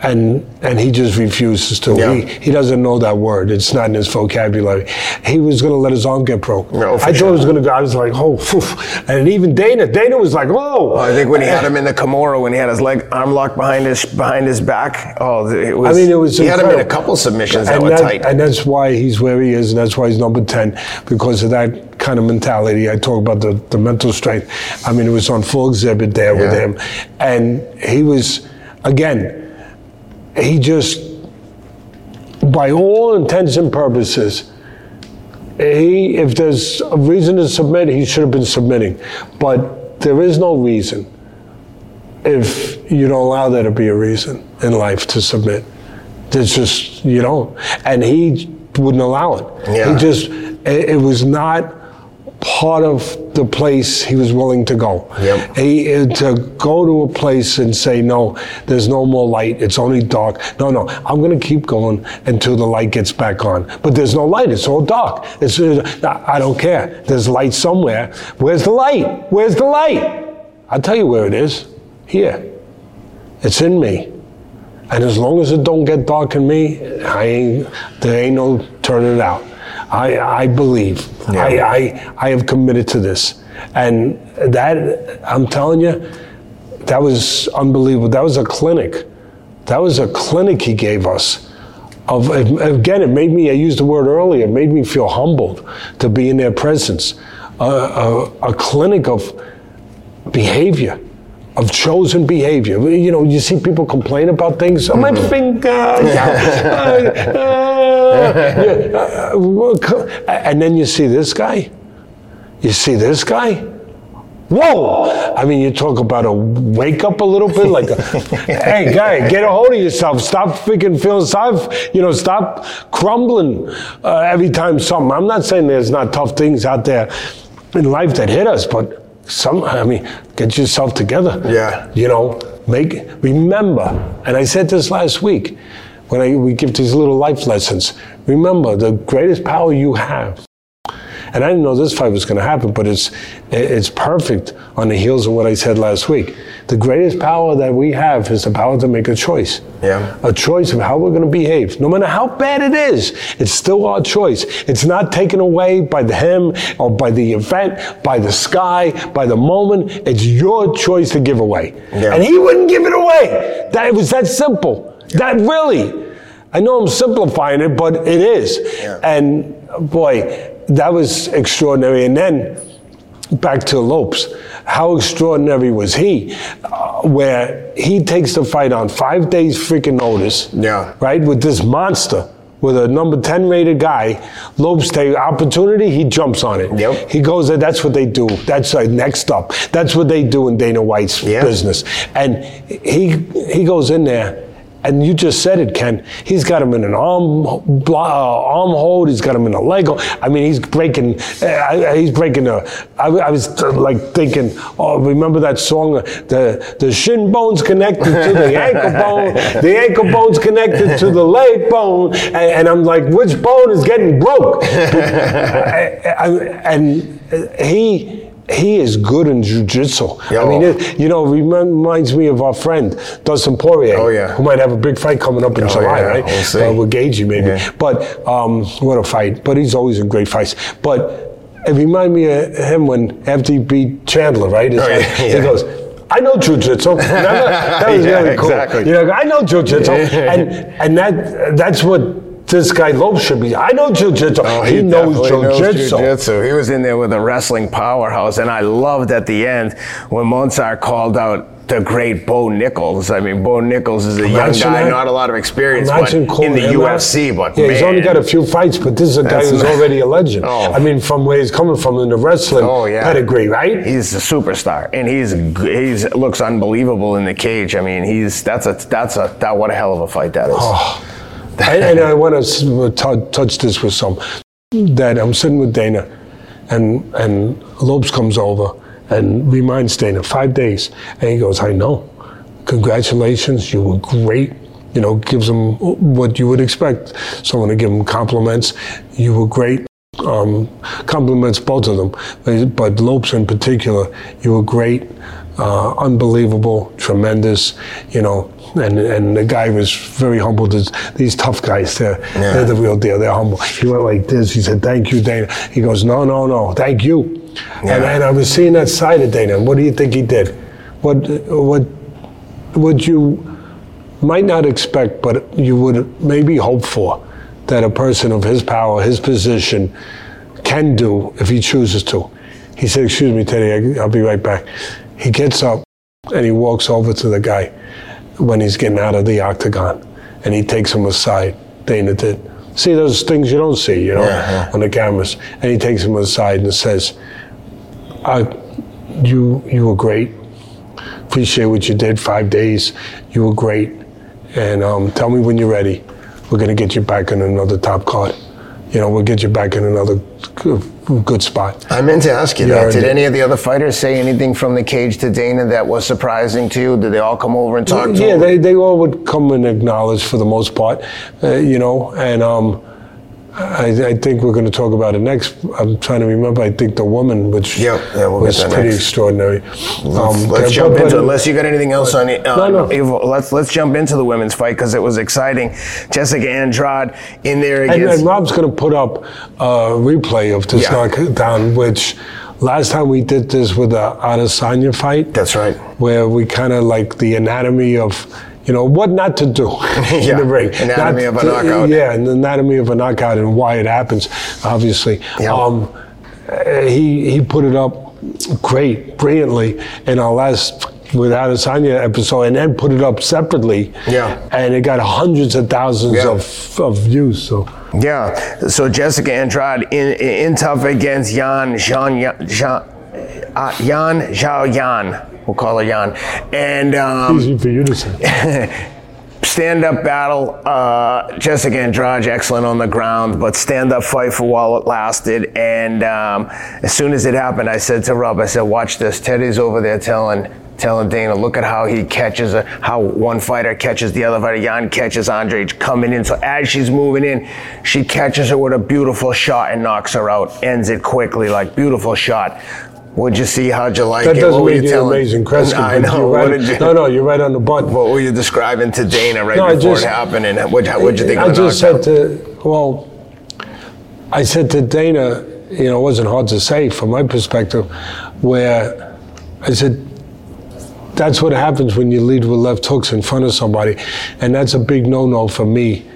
B: and and he just refuses to.
A: Yeah.
B: He, he doesn't know that word. It's not in his vocabulary. He was going to let his arm get broke.
A: No,
B: I thought
A: sure.
B: it was going to go. I was like, oh, phew. and even Dana, Dana was like, oh.
A: I think when he had him in the Kimura, when he had his leg arm locked behind his behind his back, oh, it was.
B: I mean, it was.
A: He had him in a couple submissions that
B: and
A: were
B: that-
A: tight.
B: and that's why he's where he is, and that's why he's number ten because of that kind of mentality. I talk about the, the mental strength. I mean, it was on full exhibit there with him, and he was again. He just, by all intents and purposes, he if there's a reason to submit, he should have been submitting, but there is no reason if you don't allow there to be a reason in life to submit. There's just you don't, and he wouldn't allow it.
A: Yeah.
B: He just it, it was not part of the place he was willing to go.
A: Yep.
B: He uh, to go to a place and say no, there's no more light. It's only dark. No, no, I'm going to keep going until the light gets back on. But there's no light. It's all dark. It's uh, I don't care. There's light somewhere. Where's the light? Where's the light? I'll tell you where it is. Here. It's in me. And as long as it don't get dark in me, I ain't, there ain't no turning it out. I, I believe. I, I, I have committed to this. And that, I'm telling you, that was unbelievable. That was a clinic. That was a clinic he gave us. Of, again, it made me, I used the word earlier, it made me feel humbled to be in their presence. A, a, a clinic of behavior, of chosen behavior. You know, you see people complain about things. Oh, my finger. uh, and then you see this guy. You see this guy. Whoa! I mean, you talk about a wake up a little bit, like, a, hey, guy, get a hold of yourself. Stop freaking feeling f- You know, stop crumbling uh, every time something. I'm not saying there's not tough things out there in life that hit us, but some. I mean, get yourself together.
A: Yeah.
B: You know, make remember. And I said this last week when I, we give these little life lessons. Remember, the greatest power you have and I didn't know this fight was going to happen, but it's it's perfect on the heels of what I said last week. The greatest power that we have is the power to make a choice.
A: Yeah.
B: A choice of how we're going to behave. No matter how bad it is, it's still our choice. It's not taken away by the him or by the event, by the sky, by the moment. It's your choice to give away.
A: Yeah.
B: And he wouldn't give it away. That it was that simple. That really. I know I'm simplifying it, but it is.
A: Yeah.
B: And boy, that was extraordinary. And then back to Lopes. How extraordinary was he? Uh, where he takes the fight on five days freaking notice.
A: Yeah.
B: Right? With this monster. With a number 10 rated guy, Lopes take opportunity, he jumps on it.
A: Yep.
B: He goes there, that's what they do. That's uh, next up. That's what they do in Dana White's business. And he he goes in there and you just said it, Ken. He's got him in an arm uh, arm hold. He's got him in a leg. hold. I mean, he's breaking. Uh, he's breaking a. I, I was uh, like thinking. Oh, remember that song? The the shin bone's connected to the ankle bone. The ankle bone's connected to the leg bone. And, and I'm like, which bone is getting broke? and he he is good in jujitsu. I mean, it, you know, reminds me of our friend Dustin Poirier,
A: oh, yeah.
B: who might have a big fight coming up in
A: oh,
B: July,
A: yeah.
B: right?
A: We'll
B: uh, with Gaethje, maybe.
A: Yeah.
B: But um, what a fight! But he's always in great fights. But it reminded me of him when after he beat Chandler, right?
A: Oh,
B: like, He goes. I know jujitsu. that was
A: Yeah,
B: really cool.
A: exactly.
B: You know, I know jujitsu, and and that that's what this guy Lopes should be. I know jujitsu.
A: Oh,
B: he, knows
A: definitely
B: jujitsu.
A: jujitsu. He was in there with a wrestling powerhouse, and I loved at the end when Movsar called out the great Bo Nichols. I mean, Bo Nichols is a young
B: Imagine
A: guy,
B: that.
A: not a lot of experience, but in the. UFC. But
B: yeah,
A: man,
B: he's only got a few fights, but this is a guy who's
A: not-
B: already a legend.
A: Oh.
B: I mean, from where he's coming from in the wrestling
A: Oh, yeah.
B: pedigree, right?
A: He's a superstar, and he's he's looks unbelievable in the cage. I mean, he's that's a that's a that what a hell of a fight that is.
B: Oh. And, and I want to t- touch this with some that I'm sitting with Dana, and and Lopes comes over and reminds Dana five days, and he goes, "I know, congratulations, you were great." You know, gives him what you would expect someone to give him compliments. You were great. Um, compliments both of them, but, but Lopes in particular, you were great, uh, unbelievable, tremendous. You know, and and the guy was very humble. These tough guys, they're they're the real deal. They're humble. He went like this. He said, "Thank you, Dana." He goes, "No, no, no, thank you." And, and I was seeing that side of Dana. What do you think he did? What what would you might not expect, but you would maybe hope for that a person of his power, his position, can do if he chooses to. He said, Excuse me, Teddy, I'll be right back. He gets up and he walks over to the guy when he's getting out of the octagon and he takes him aside. Dana did. See those things you don't see, you know,
A: Yeah, yeah.
B: on the cameras. And he takes him aside and says, I, you, you were great appreciate what you did. Five days, you were great. And um, tell me when you're ready. We're gonna get you back in another top card. You know, we'll get you back in another good, spot.
A: I meant to ask you
B: Yeah,
A: that. Did any of the other fighters say anything from the cage to Dana that was surprising to you? Did they all come over and talk to you?
B: yeah,
A: him?
B: they, they all would come and acknowledge for the most part, uh, you know, and um, I, I think we're going to talk about it next. I'm trying to remember. I think the woman, which
A: Yeah, yeah, we'll
B: was pretty
A: next.
B: extraordinary. Um,
A: let's jump into. Unless you got anything else on it.
B: No, no.
A: Let's let's jump into the women's fight because it was exciting. Jessica Andrade in there
B: And,
A: against.
B: and Rob's going to put up a replay of this
A: Yeah.
B: knockdown, which last time we did this with the Adesanya fight.
A: That's right.
B: Where we kind of like the anatomy of, you know, what not to do
A: Yeah,
B: in the ring.
A: anatomy
B: Not
A: of a knockout.
B: Yeah, and the anatomy of a knockout and why it happens, obviously.
A: Yeah.
B: Um, he, he put it up great, brilliantly in our last with Adesanya episode and then put it up separately.
A: Yeah.
B: And it got hundreds of thousands
A: Yeah.
B: of, of views. So
A: Yeah. So Jessica Andrade in, in tough against Yan Jean Yan Zhao Yan. We'll call her Yan. And um,
B: easy for you to say.
A: stand up battle. Uh, Jessica Andrade, excellent on the ground, but stand up fight for while it lasted. And um, as soon as it happened, I said to Rob, I said, watch this. Teddy's over there telling. Telling Dana, look at how he catches a, how one fighter catches the other fighter. Jan catches Andre coming in. So as she's moving in, she catches her with a beautiful shot and knocks her out. Ends it quickly, like beautiful shot. Would you see? How'd you like
B: That
A: it?
B: doesn't
A: What were
B: make
A: you telling?
B: amazing, Kreskin.
A: I know.
B: right-
A: you?
B: No, no, you're right on the button.
A: What were you describing to Dana right
B: No,
A: before
B: just-
A: it happened, and what what'd you think
B: I just said to, well, I said to Dana, you know, it wasn't hard to say from my perspective, where I said, that's what happens when you lead with left hooks in front of somebody. And that's a big no no for me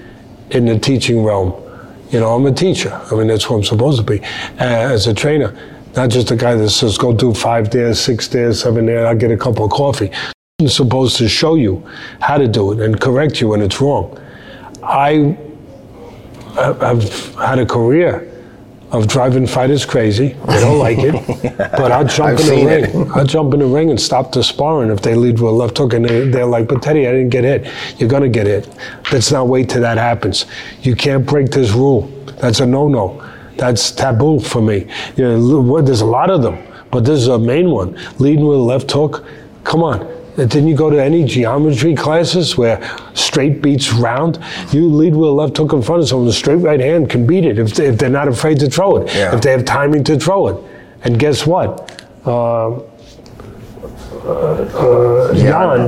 B: in the teaching realm. You know, I'm a teacher. I mean, that's what I'm supposed to be uh, as a trainer. Not just a guy that says, go do five there, six there, seven there, I'll get a cup of coffee. I'm supposed to show you how to do it and correct you when it's wrong. I uh, I've had a career of driving fighters crazy. They don't like it, but I'll jump in the ring.
A: it.
B: I'll jump in the ring and stop the sparring if they lead with a left hook and they, they're like, "But Teddy, I didn't get hit." You're gonna get hit. Let's not wait till that happens. You can't break this rule. That's a no-no. That's taboo for me. You know, there's a lot of them, but this is a main one. Leading with a left hook. Come on. Didn't you go to any geometry classes where straight beats round? You lead with a left hook in front of someone, the straight right hand can beat it if, they, if they're not afraid to throw it,
A: Yeah.
B: if they have timing to throw it. And guess what? Uh, uh, Jan,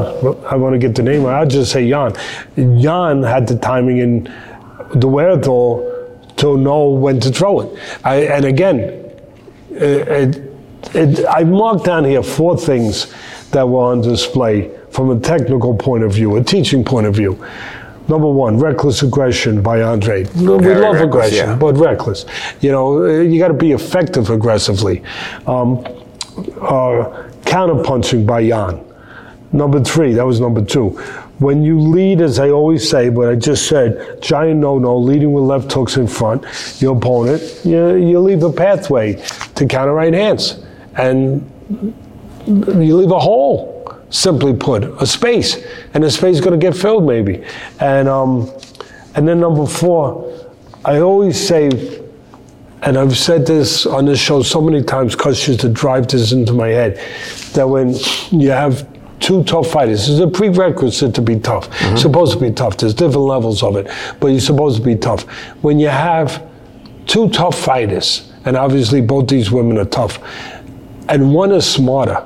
B: I want to get the name, I'll just say Jan. Jan had the timing and the wherewithal to know when to throw it. I, and again, it, it, I marked down here four things that were on display from a technical point of view, a teaching point of view. Number one, reckless aggression by Andre. we love
A: reckless,
B: aggression,
A: yeah.
B: but reckless. You know, uh, you got to be effective aggressively. Um, uh, counterpunching by Jan. Number three, that was number two. When you lead, as I always say, but I just said, giant no-no, leading with left hooks in front, your opponent, you, you leave a pathway to counter right hands. And you leave a hole, simply put, a space. And the space is going to get filled maybe. And, um, and then number four, I always say, and I've said this on this show so many times, cautious to drive this into my head, that when you have two tough fighters, it's a prerequisite to be tough. Supposed to be tough. There's different levels of it, but you're supposed to be tough. When you have two tough fighters, and obviously both these women are tough, and one is smarter,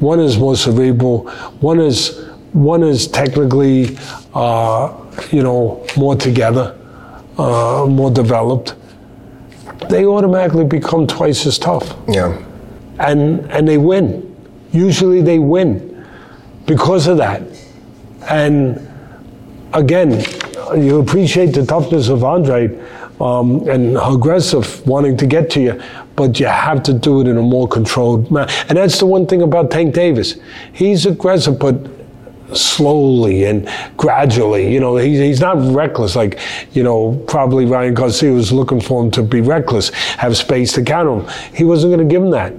B: one is more cerebral, one is one is technically, uh, you know, more together, uh, more developed. They automatically become twice as tough
A: Yeah.
B: and and they win. Usually they win because of that. And again, you appreciate the toughness of Andre um, and aggressive, wanting to get to you, but you have to do it in a more controlled manner. And that's the one thing about Tank Davis. He's aggressive, but slowly and gradually. You know, he's, he's not reckless like, you know, probably Ryan Garcia was looking for him to be reckless, have space to counter him. He wasn't going to give him that.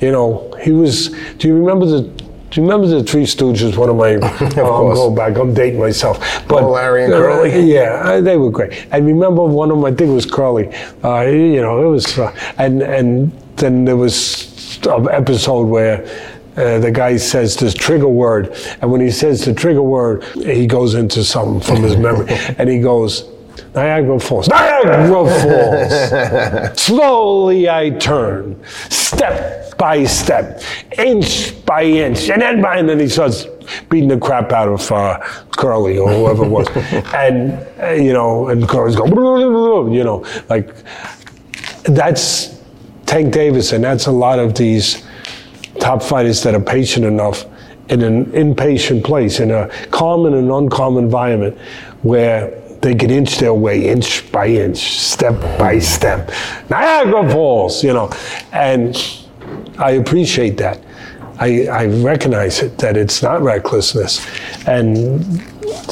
B: You know, he was. Do you remember the? Do you remember the Three Stooges? One of my. oh, I'm
A: course.
B: going back. I'm dating myself. But
A: Oh, Larry and
B: uh,
A: Curly?
B: yeah, uh, they were great. I remember one of them. I think it was Curly. Uh, you know, it was, uh, and and then there was an episode where. Uh, the guy says this trigger word, and when he says the trigger word, he goes into something from his memory, and he goes, Niagara Falls, Niagara Falls. Slowly I turn, step by step, inch by inch, and then by and then he starts beating the crap out of uh, Curly or whoever it was, and uh, you know, and Curly's going, you know, like that's Tank Davis, and that's a lot of these top fighters that are patient enough in an impatient place, in a calm and an uncalm environment where they can inch their way inch by inch, step by step. Niagara Falls, you know. And I appreciate that. I, I recognize it, that it's not recklessness. And,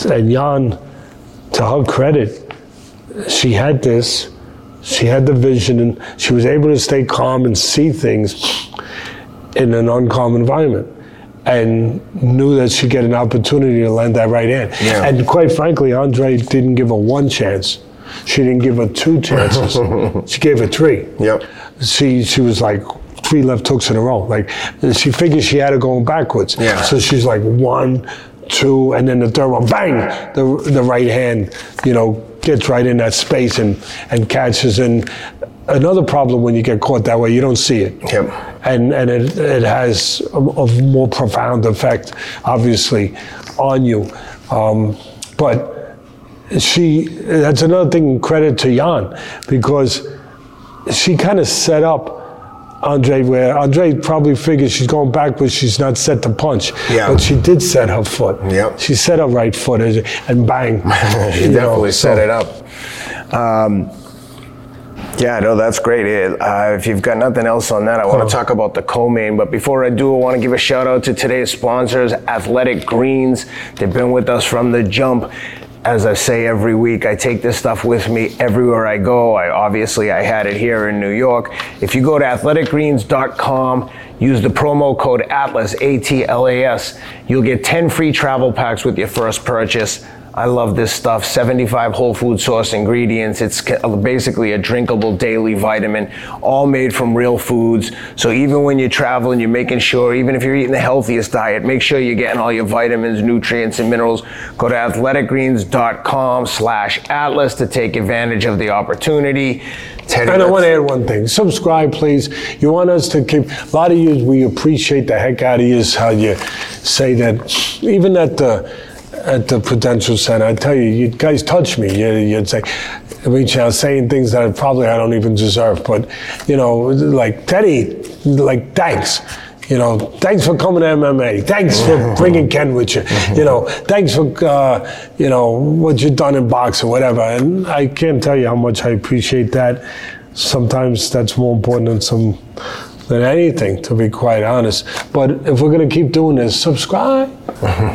B: and Jan, to her credit, she had this, she had the vision, and she was able to stay calm and see things in an uncalm environment and knew that she'd get an opportunity to land that right hand.
A: Yeah.
B: And quite frankly, Andre didn't give her one chance. She didn't give her two chances. she gave her three.
A: Yep.
B: She she was like three left hooks in a row. Like she figured she had it going backwards.
A: Yeah.
B: So she's like one, two, and then the third one, bang! The the right hand, you know, gets right in that space and and catches. And another problem when you get caught that way, you don't see it
A: Yep.
B: and and it, it has a, a more profound effect, obviously, on you. Um, but she, that's another thing. Credit to Jan because she kind of set up. Andre, where Andre probably figures she's going backwards, she's not set to punch.
A: Yeah.
B: But she did set her foot.
A: Yep.
B: She set her right foot and bang.
A: She
B: you know,
A: definitely set
B: so-
A: it up. Um, yeah, no, that's great. Uh, if you've got nothing else on that, I want to talk about the co-main. But before I do, I want to give a shout out to today's sponsors, Athletic Greens. They've been with us from the jump. As I say every week, I take this stuff with me everywhere I go. I obviously I had it here in New York. If you go to athleticgreens.com, use the promo code ATLAS, A T L A S, you'll get 10 free travel packs with your first purchase. I love this stuff. 75 whole food source ingredients. It's basically a drinkable daily vitamin, all made from real foods. So even when you're traveling, you're making sure, even if you're eating the healthiest diet, make sure you're getting all your vitamins, nutrients, and minerals. Go to athleticgreens.com slash atlas to take advantage of the opportunity.
B: Teddy, and I want to add one thing. Subscribe, please. You want us to keep, a lot of you, we appreciate the heck out of you, how you say that, even at the, uh, at the Prudential Center, I tell you, you guys touch me. You, you'd say, reach out, saying things that probably I don't even deserve. But, you know, like Teddy, like, thanks. You know, thanks for coming to MMA. Thanks for bringing Ken with you. You know, thanks for, uh, you know, what you've done in boxing, whatever. And I can't tell you how much I appreciate that. Sometimes that's more important than some than anything, to be quite honest. But if we're going to keep doing this, subscribe,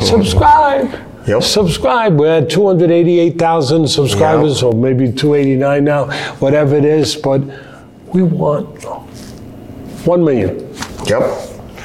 B: subscribe.
A: Yep.
B: Subscribe. We're at 288,000 subscribers,
A: Yep.
B: or maybe 289 now, whatever it is. But we want 1 million.
A: Yep.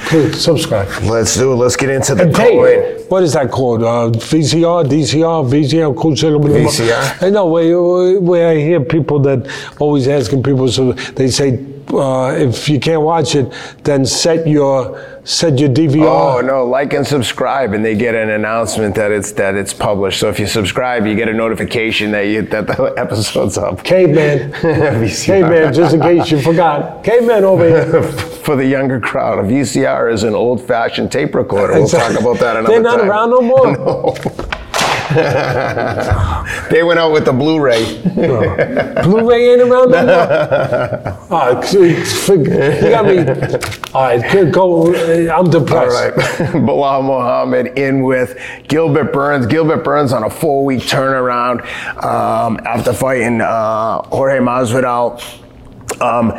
B: Please subscribe.
A: Let's do it. Let's get into the
B: And
A: coin.
B: tape. What is that called? Uh, VCR, DCR, VCR, cool
A: VCR?
B: I know where, where I hear people that always asking people, so they say, uh, if you can't watch it, then set your set your DVR.
A: Oh no! Like and subscribe, and they get an announcement that it's that it's published. So if you subscribe, you get a notification that you that the episode's up.
B: Caveman. Caveman, just in case you forgot. Caveman over here.
A: For the younger crowd, a VCR is an old-fashioned tape recorder. We'll talk about that another time.
B: They're not
A: time.
B: around no more.
A: They went out with the Blu-ray.
B: Blu-ray ain't around no more. All right, you got me. All right, go. I'm
A: All
B: depressed.
A: right. Belal Muhammad in with Gilbert Burns. Gilbert Burns on a four week turnaround um, after fighting uh, Jorge Masvidal. Um,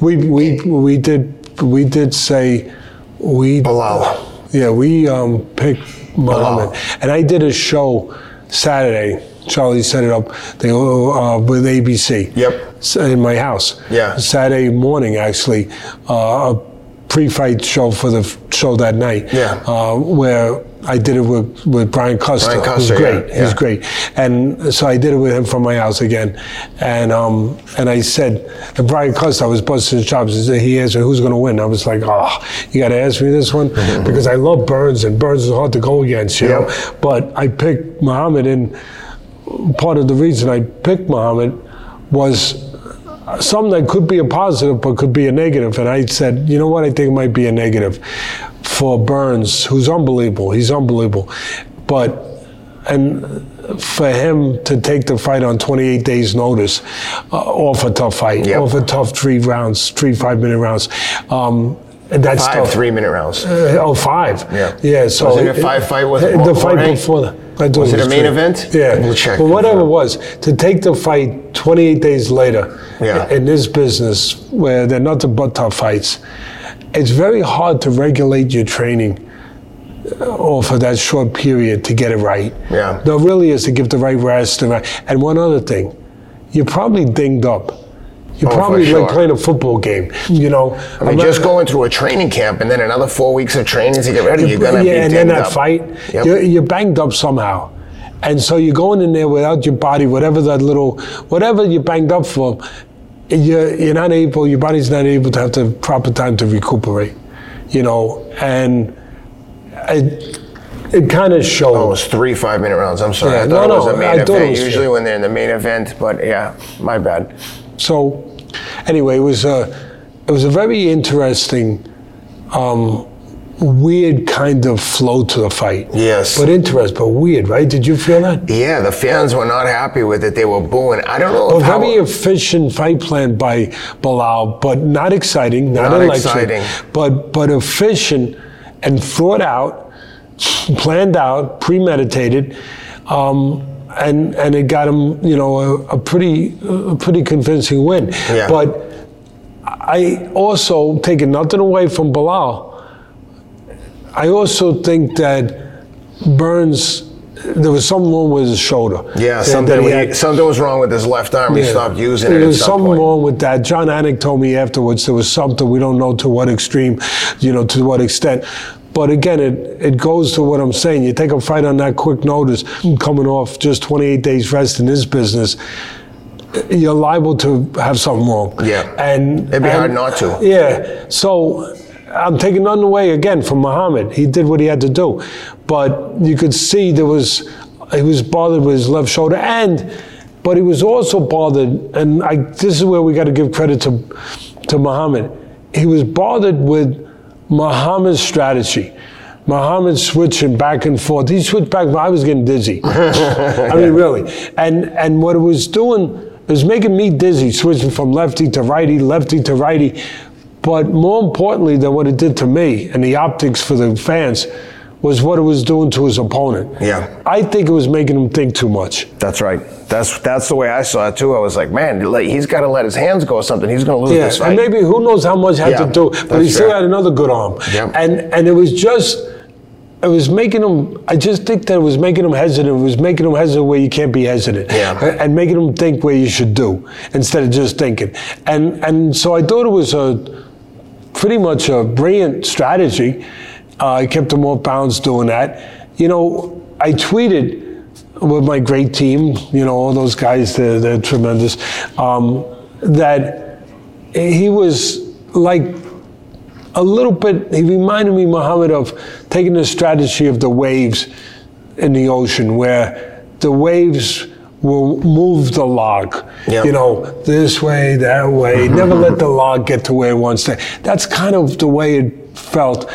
B: We we we did we did say we
A: Belal.
B: yeah we um picked Muhammad and I did a show Saturday. Charlie set it up they uh, with ABC.
A: Yep.
B: In my house.
A: Yeah.
B: Saturday morning actually, uh, a pre-fight show for the show that night.
A: Yeah.
B: Uh, where I did it with, with Brian Custer.
A: Brian
B: who's
A: Custer,
B: great.
A: yeah,
B: He's great. And so I did it with him from my house again. And um, and I said, and Brian Custer, I was busting his chops. He asked me, who's going to win? I was like, oh, you got to ask me this one? because I love Burns, and Burns is hard to go against, you know? But I picked Muhammad, and part of the reason I picked Muhammad was something that could be a positive but could be a negative. And I said, you know what? I think it might be a negative for Burns, who's unbelievable. He's unbelievable. But, and for him to take the fight on 28 days' notice uh, off a tough fight,
A: Yep.
B: off a tough three rounds, three five minute rounds. Um, and that's
A: five
B: tough.
A: three minute rounds.
B: Uh, oh, five.
A: Yeah.
B: Yeah. So
A: Was it a five fight with
B: the fight before that? I
A: Was it a main
B: three.
A: event?
B: Yeah.
A: We'll check,
B: But whatever it was, to take the fight 28 days later
A: Yeah.
B: in this business where they're nothing but tough fights, it's very hard to regulate your training uh, or for that short period to get it right.
A: Yeah.
B: It really is to give the right rest. And, right- and one other thing, you're probably dinged up. You're
A: Oh,
B: probably
A: sure.
B: like playing a football game. You know,
A: I mean, just going through a training camp and then another four weeks of training to get ready, you're gonna
B: yeah,
A: be
B: and then that
A: up.
B: fight,
A: Yep.
B: you're, you're banged up somehow, and so you're going in there without your body, whatever that little, whatever you're banged up for, you're you're not able, your body's not able to have the proper time to recuperate, you know, and it it kind of showed.
A: Oh, it was three five minute rounds. I'm sorry.
B: Yeah,
A: I
B: no,
A: it was
B: no,
A: a main
B: I thought
A: event. Usually when they're in the main event, but yeah, my bad.
B: So, anyway, it was a it was a very interesting, um, weird kind of flow to the fight.
A: Yes.
B: but interesting, but weird, right? Did you feel that?
A: Yeah, the fans were not happy with it. They were booing. I don't know
B: A very efficient fight plan by Belal, but not exciting, not,
A: Not exciting.
B: but but efficient and thought out, planned out, premeditated, um, and and it got him, you know, a, a pretty a pretty convincing win.
A: Yeah.
B: But I also taking nothing away from Belal. I also think that Burns there was something wrong with his shoulder.
A: Yeah, something,
B: that he
A: he-
B: had-
A: something was wrong with his left arm. He stopped using
B: There
A: it. at
B: was
A: some
B: something
A: point.
B: wrong with that. Jon Anik told me afterwards there was something we don't know to what extreme, you know, to what extent. But again, it, it goes to what I'm saying. You take a fight on that quick notice, coming off just 28 days rest in this business, you're liable to have something wrong.
A: Yeah.
B: and
A: It'd be
B: and-
A: hard not to.
B: Yeah. So I'm taking nothing away again from Muhammad. He did what he had to do, but you could see there was he was bothered with his left shoulder, and but he was also bothered, and I, this is where we got to give credit to to Muhammad. He was bothered with Muhammad's strategy. Muhammad switching back and forth. He switched back. I was getting dizzy. I mean, really. And and what it was doing it was making me dizzy, switching from lefty to righty, lefty to righty. But more importantly than what it did to me and the optics for the fans was what it was doing to his opponent.
A: Yeah.
B: I think it was making him think too much.
A: That's right. That's that's the way I saw it too. I was like, man, he's got to let his hands go or something. He's going to lose
B: Yeah,
A: this fight.
B: and maybe who knows how much had
A: Yeah,
B: to do, but he still
A: fair.
B: had another good arm.
A: Yeah.
B: And and it was just, it was making him. I just think that it was making him hesitant. It was making him hesitant where you can't be hesitant.
A: Yeah.
B: And making him think where you should do instead of just thinking. And and so I thought it was a pretty much a brilliant strategy. Uh, I kept him off bounds doing that. You know, I tweeted with my great team, you know, all those guys, they're, they're tremendous, um, that he was like a little bit, he reminded me, Muhammad, of taking the strategy of the waves in the ocean, where the waves will move the log.
A: Yep.
B: You know, this way, that way. Never let the log get to where it wants to. That's kind of the way it felt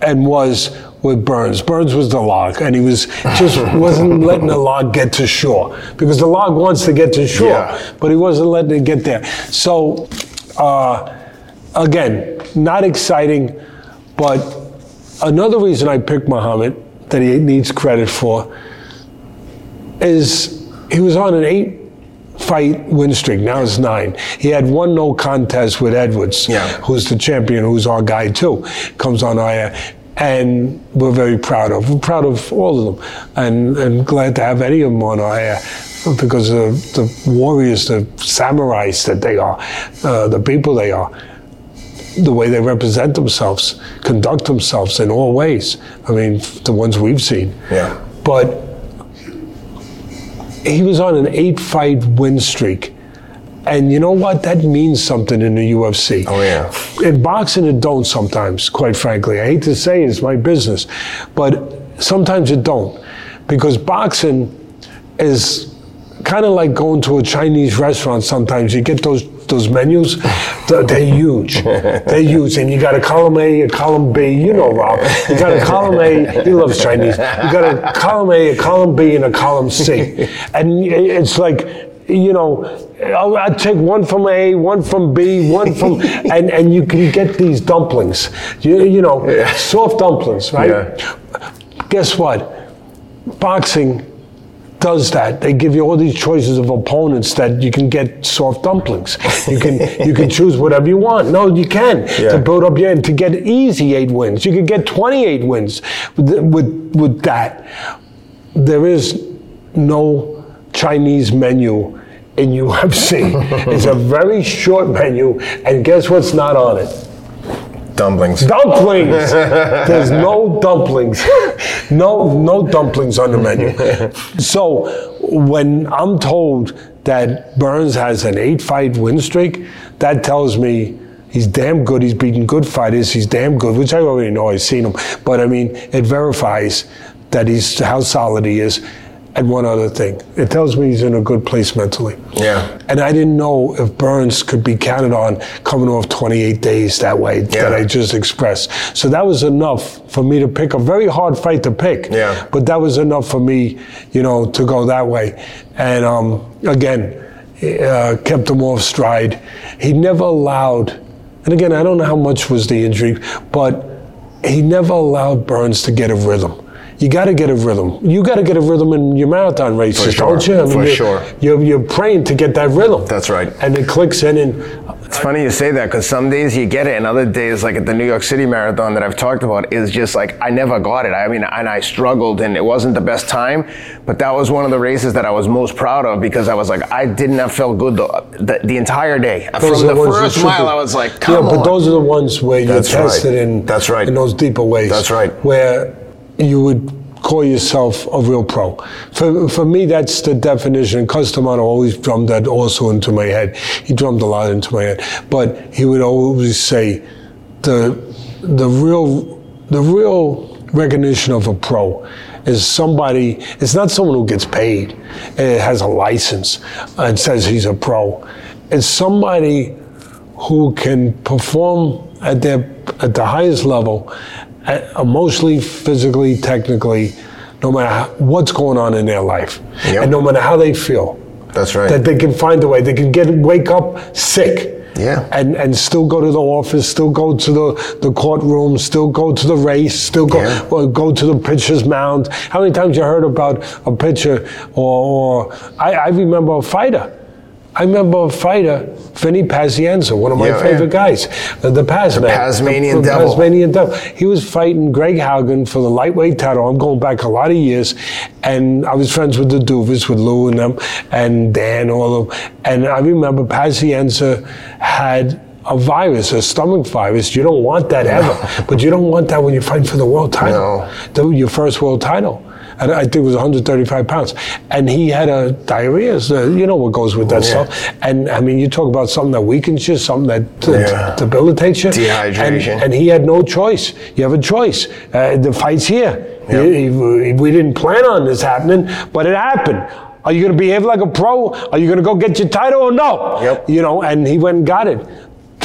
B: and was with Burns. Burns was the log, and he was just wasn't letting the log get to shore because the log wants to get to shore,
A: Yeah.
B: but he wasn't letting it get there. So, uh, again, not exciting, but another reason I picked Muhammad that he needs credit for is he was on an eight fight win streak. Now it's nine. He had one no contest with Edwards,
A: Yeah.
B: who's the champion, who's our guy too, comes on air. And we're very proud of. We're proud of all of them, and and glad to have any of them on our air because of the warriors, the samurais that they are, uh, the people they are the way they represent themselves, conduct themselves in all ways. I mean, the ones we've seen.
A: Yeah.
B: But he was on an eight fight win streak. And you know what? That means something in the UFC.
A: Oh, yeah.
B: In boxing, it don't sometimes, quite frankly. I hate to say it, it's my business. But sometimes it don't. Because boxing is kind of like going to a Chinese restaurant sometimes. You get those those menus, they're, huge. They're huge. And you got a column A, a column B. You know, Rob. You got a column A, he loves Chinese. You got a column A, a column B, and a column C. And it's like, you know, I'll, I'll take one from A, one from B, one from, and, and you can get these dumplings. You, you know, soft dumplings, right?
A: Yeah.
B: Guess what? Boxing does that. They give you all these choices of opponents that you can get soft dumplings. You can you can choose whatever you want. No, you can
A: Yeah.
B: to build up your to get easy eight wins. You could get 28 wins with with, with that. There is no Chinese menu in UFC. it's a very short menu, and guess what's not on it?
A: Dumplings.
B: Dumplings. There's no dumplings. No, no dumplings on the menu. So when I'm told that Burns has an eight-fight win streak, that tells me he's damn good. He's beaten good fighters. He's damn good, which I already know. I've seen him. But I mean, it verifies that he's how solid he is. And one other thing, it tells me he's in a good place mentally.
A: Yeah.
B: And I didn't know if Burns could be counted on coming off 28 days that way
A: Yeah.
B: that I just expressed. So that was enough for me to pick a very hard fight to pick.
A: Yeah.
B: But that was enough for me, you know, to go that way. And um, again, uh, kept him off stride. He never allowed, and again, I don't know how much was the injury, but he never allowed Burns to get a rhythm. You got to get a rhythm. You got to get a rhythm in your marathon races,
A: sure.
B: don't you?
A: For
B: you're,
A: sure.
B: You're, you're praying to get that rhythm.
A: That's right.
B: And it clicks in, and
A: It's funny you say that because some days you get it, and other days, like at the New York City Marathon that I've talked about, is just like I never got it. I mean, and I struggled, and it wasn't the best time, but that was one of the races that I was most proud of because I was like, I did not feel good the, the, the entire day.
B: Those
A: From the
B: ones
A: first mile, I was like,
B: yeah, but
A: on.
B: those are the ones where you're
A: That's right.
B: tested in
A: That's right.
B: in those deeper ways.
A: That's right.
B: Where you would call yourself a real pro. For for me, that's the definition. Cus D'Amato always drummed that also into my head. He drummed a lot into my head, but he would always say, the the real the real recognition of a pro is somebody. It's not someone who gets paid, uh, has a license, and says he's a pro. It's somebody who can perform at their at the highest level, Uh, emotionally, physically, technically, no matter what's going on in their life,
A: Yep.
B: and no matter how they feel.
A: That's right.
B: That they can find a way. They can get wake up sick.
A: Yeah.
B: And and still go to the office, still go to the, the courtroom, still go to the race, still go
A: Yeah.
B: go to the pitcher's mound. How many times you heard about a pitcher or, or I, I remember a fighter. I remember a fighter, Vinny Pazienza, one of my
A: Yeah,
B: favorite
A: yeah.
B: guys, uh, the Paz man.
A: Tasmanian
B: the,
A: Devil.
B: Devil. He was fighting Greg Haugen for the lightweight title. I'm going back a lot of years, and I was friends with the Duvas, with Lou and them, and Dan, all of them. And I remember Pazienza had a virus, a stomach virus. You don't want that ever, but you don't want that when you fight for the world title,
A: No.
B: the, your first world title. And I think it was 135 pounds, and he had a diarrhea. So you know what goes with that
A: Yeah.
B: stuff. And I mean, you talk about something that weakens you, something that uh,
A: Yeah.
B: debilitates you.
A: Dehydration.
B: And, and he had no choice. You have a choice. Uh, the fight's here.
A: Yep.
B: He- he- we didn't plan on this happening, but it happened. Are you going to behave like a pro? Are you going to go get your title or no?
A: Yep.
B: You know, and he went and got it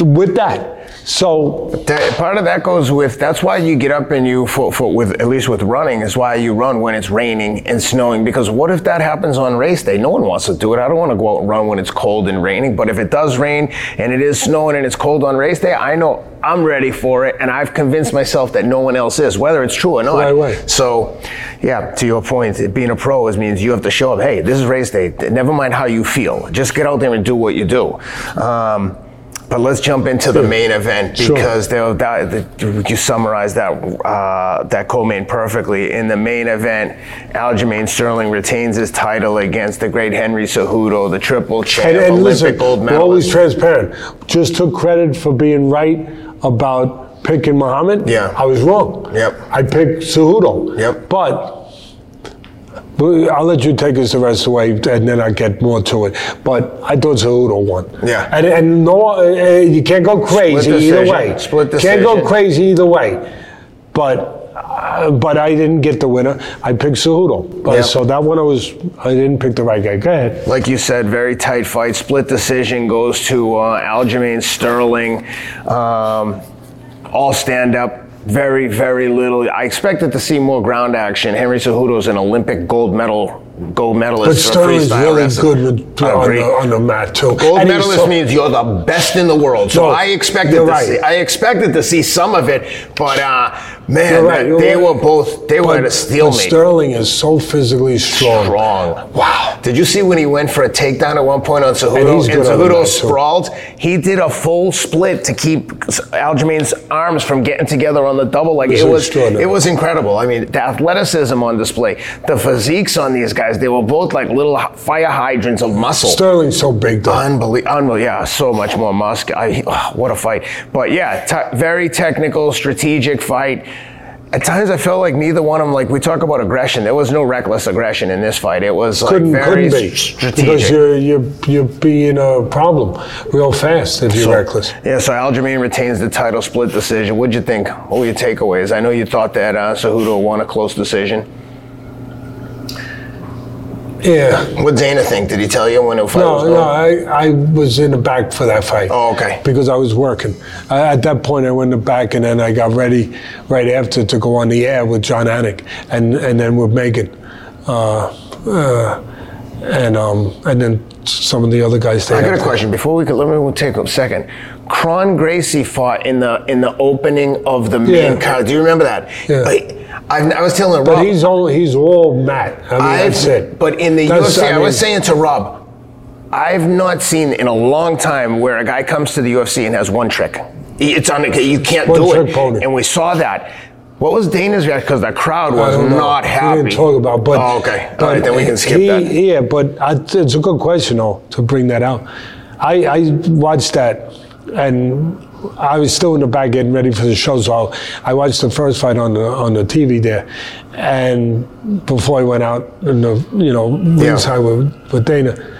B: with that. So
A: That, part of that goes with that's why you get up and you for, for with at least with running is why you run when it's raining and snowing. Because what if that happens on race day? No one wants to do it. I don't want to go out and run when it's cold and raining. But if it does rain and it is snowing and it's cold on race day i know i'm ready for it and i've convinced myself that no one else is whether it's true or not.
B: Right, right.
A: so yeah to your point being a pro is means you have to show up hey this is race day. Never mind how you feel. Just get out there and do what you do. Um, but let's jump into the main event because they'll- that, you summarized that uh, that co-main perfectly. In the main event, Aljamain Sterling retains his title against the great Henry Cejudo, the triple champ,
B: and, and
A: Olympic
B: listen,
A: gold
B: we're always transparent. Just took credit for being right about picking Muhammad.
A: Yeah.
B: I was wrong.
A: Yep.
B: I picked Cejudo.
A: Yep.
B: But. I'll let you take us the rest of the way, and then I'll get more to it. But I thought Cejudo won.
A: Yeah.
B: And, and no, uh, uh, you can't go crazy either way.
A: Split decision.
B: Can't go crazy either way. But uh, but I didn't get the winner. I picked Cejudo. But
A: Yep.
B: so that one I was I didn't pick the right guy. Go ahead.
A: Like you said, very tight fight. Split decision goes to uh, Aljamain Sterling. Um, all stand up. Very, very little. I expected to see more ground action. Henry Cejudo's an Olympic gold medal, gold medalist.
B: But Sterling's really good with,
A: I
B: on, the, on the mat too.
A: Gold
B: And
A: medalist
B: so-
A: means you're the best in the world. So
B: No,
A: I expected to
B: right.
A: see, I expected to see some of it, but uh, man,
B: You're right, you're
A: they
B: right.
A: were both they were
B: But,
A: steal
B: but. Sterling is so physically strong.
A: Strong.
B: Wow.
A: Did you see when he went for a takedown at one point on
B: And
A: Cejudo and,
B: the
A: Cejudo sprawled? He did a full split to keep Aljamain's arms from getting together on the double. Like it was, it was incredible. I mean, the athleticism on display, the physiques on these guys, they were both like little fire hydrants of muscle.
B: Sterling's so big though.
A: Unbelievable. Unbelievable. Yeah, so much more musk. I, oh, what a fight. But yeah, te- very technical, strategic fight. At times I felt like neither one of them, like we talk about aggression, there was no reckless aggression in this fight. It was like
B: couldn't
A: very
B: couldn't be
A: strategic.
B: because you're you're you're being a problem real fast if you're
A: So-
B: reckless.
A: Yeah, so Aljamain retains the title split decision. What'd you think? What were your takeaways? I know you thought that uh, Cejudo won a close decision.
B: Yeah.
A: What Dana think? Did he tell you when fight was
B: No,
A: going?
B: no, I, I was in the back for that fight.
A: Oh, okay.
B: Because I was working. I, at that point, I went in the back, and then I got ready right after to go on the air with Jon Anik, and and then with Megan, uh, uh, and um, and then some of the other guys.
A: I got a question before we could. Let me take a second. Kron Gracie fought in the in the opening of the main
B: Yeah.
A: card. Do you remember that?
B: Yeah.
A: But I, I was telling Rob.
B: But he's all he's all Matt. I mean,
A: I've-
B: that's it.
A: But in the
B: That's-
A: UFC,
B: I
A: I, was saying to Rob, I've not seen in a long time where a guy comes to the UFC and has one trick. It's on. You can't
B: One
A: do
B: trick
A: it.
B: pony.
A: And we saw that. What was Dana's reaction? Because the crowd was
B: don't
A: happy.
B: We didn't talk about, but
A: oh, okay, all
B: but
A: right, then we can skip
B: he-
A: that.
B: Yeah, but I, it's a good question though to bring that out. I, I watched that, and I was still in the back getting ready for the show, so I watched the first fight on the on the TV there, and before I went out in the you know ringside with, with Dana.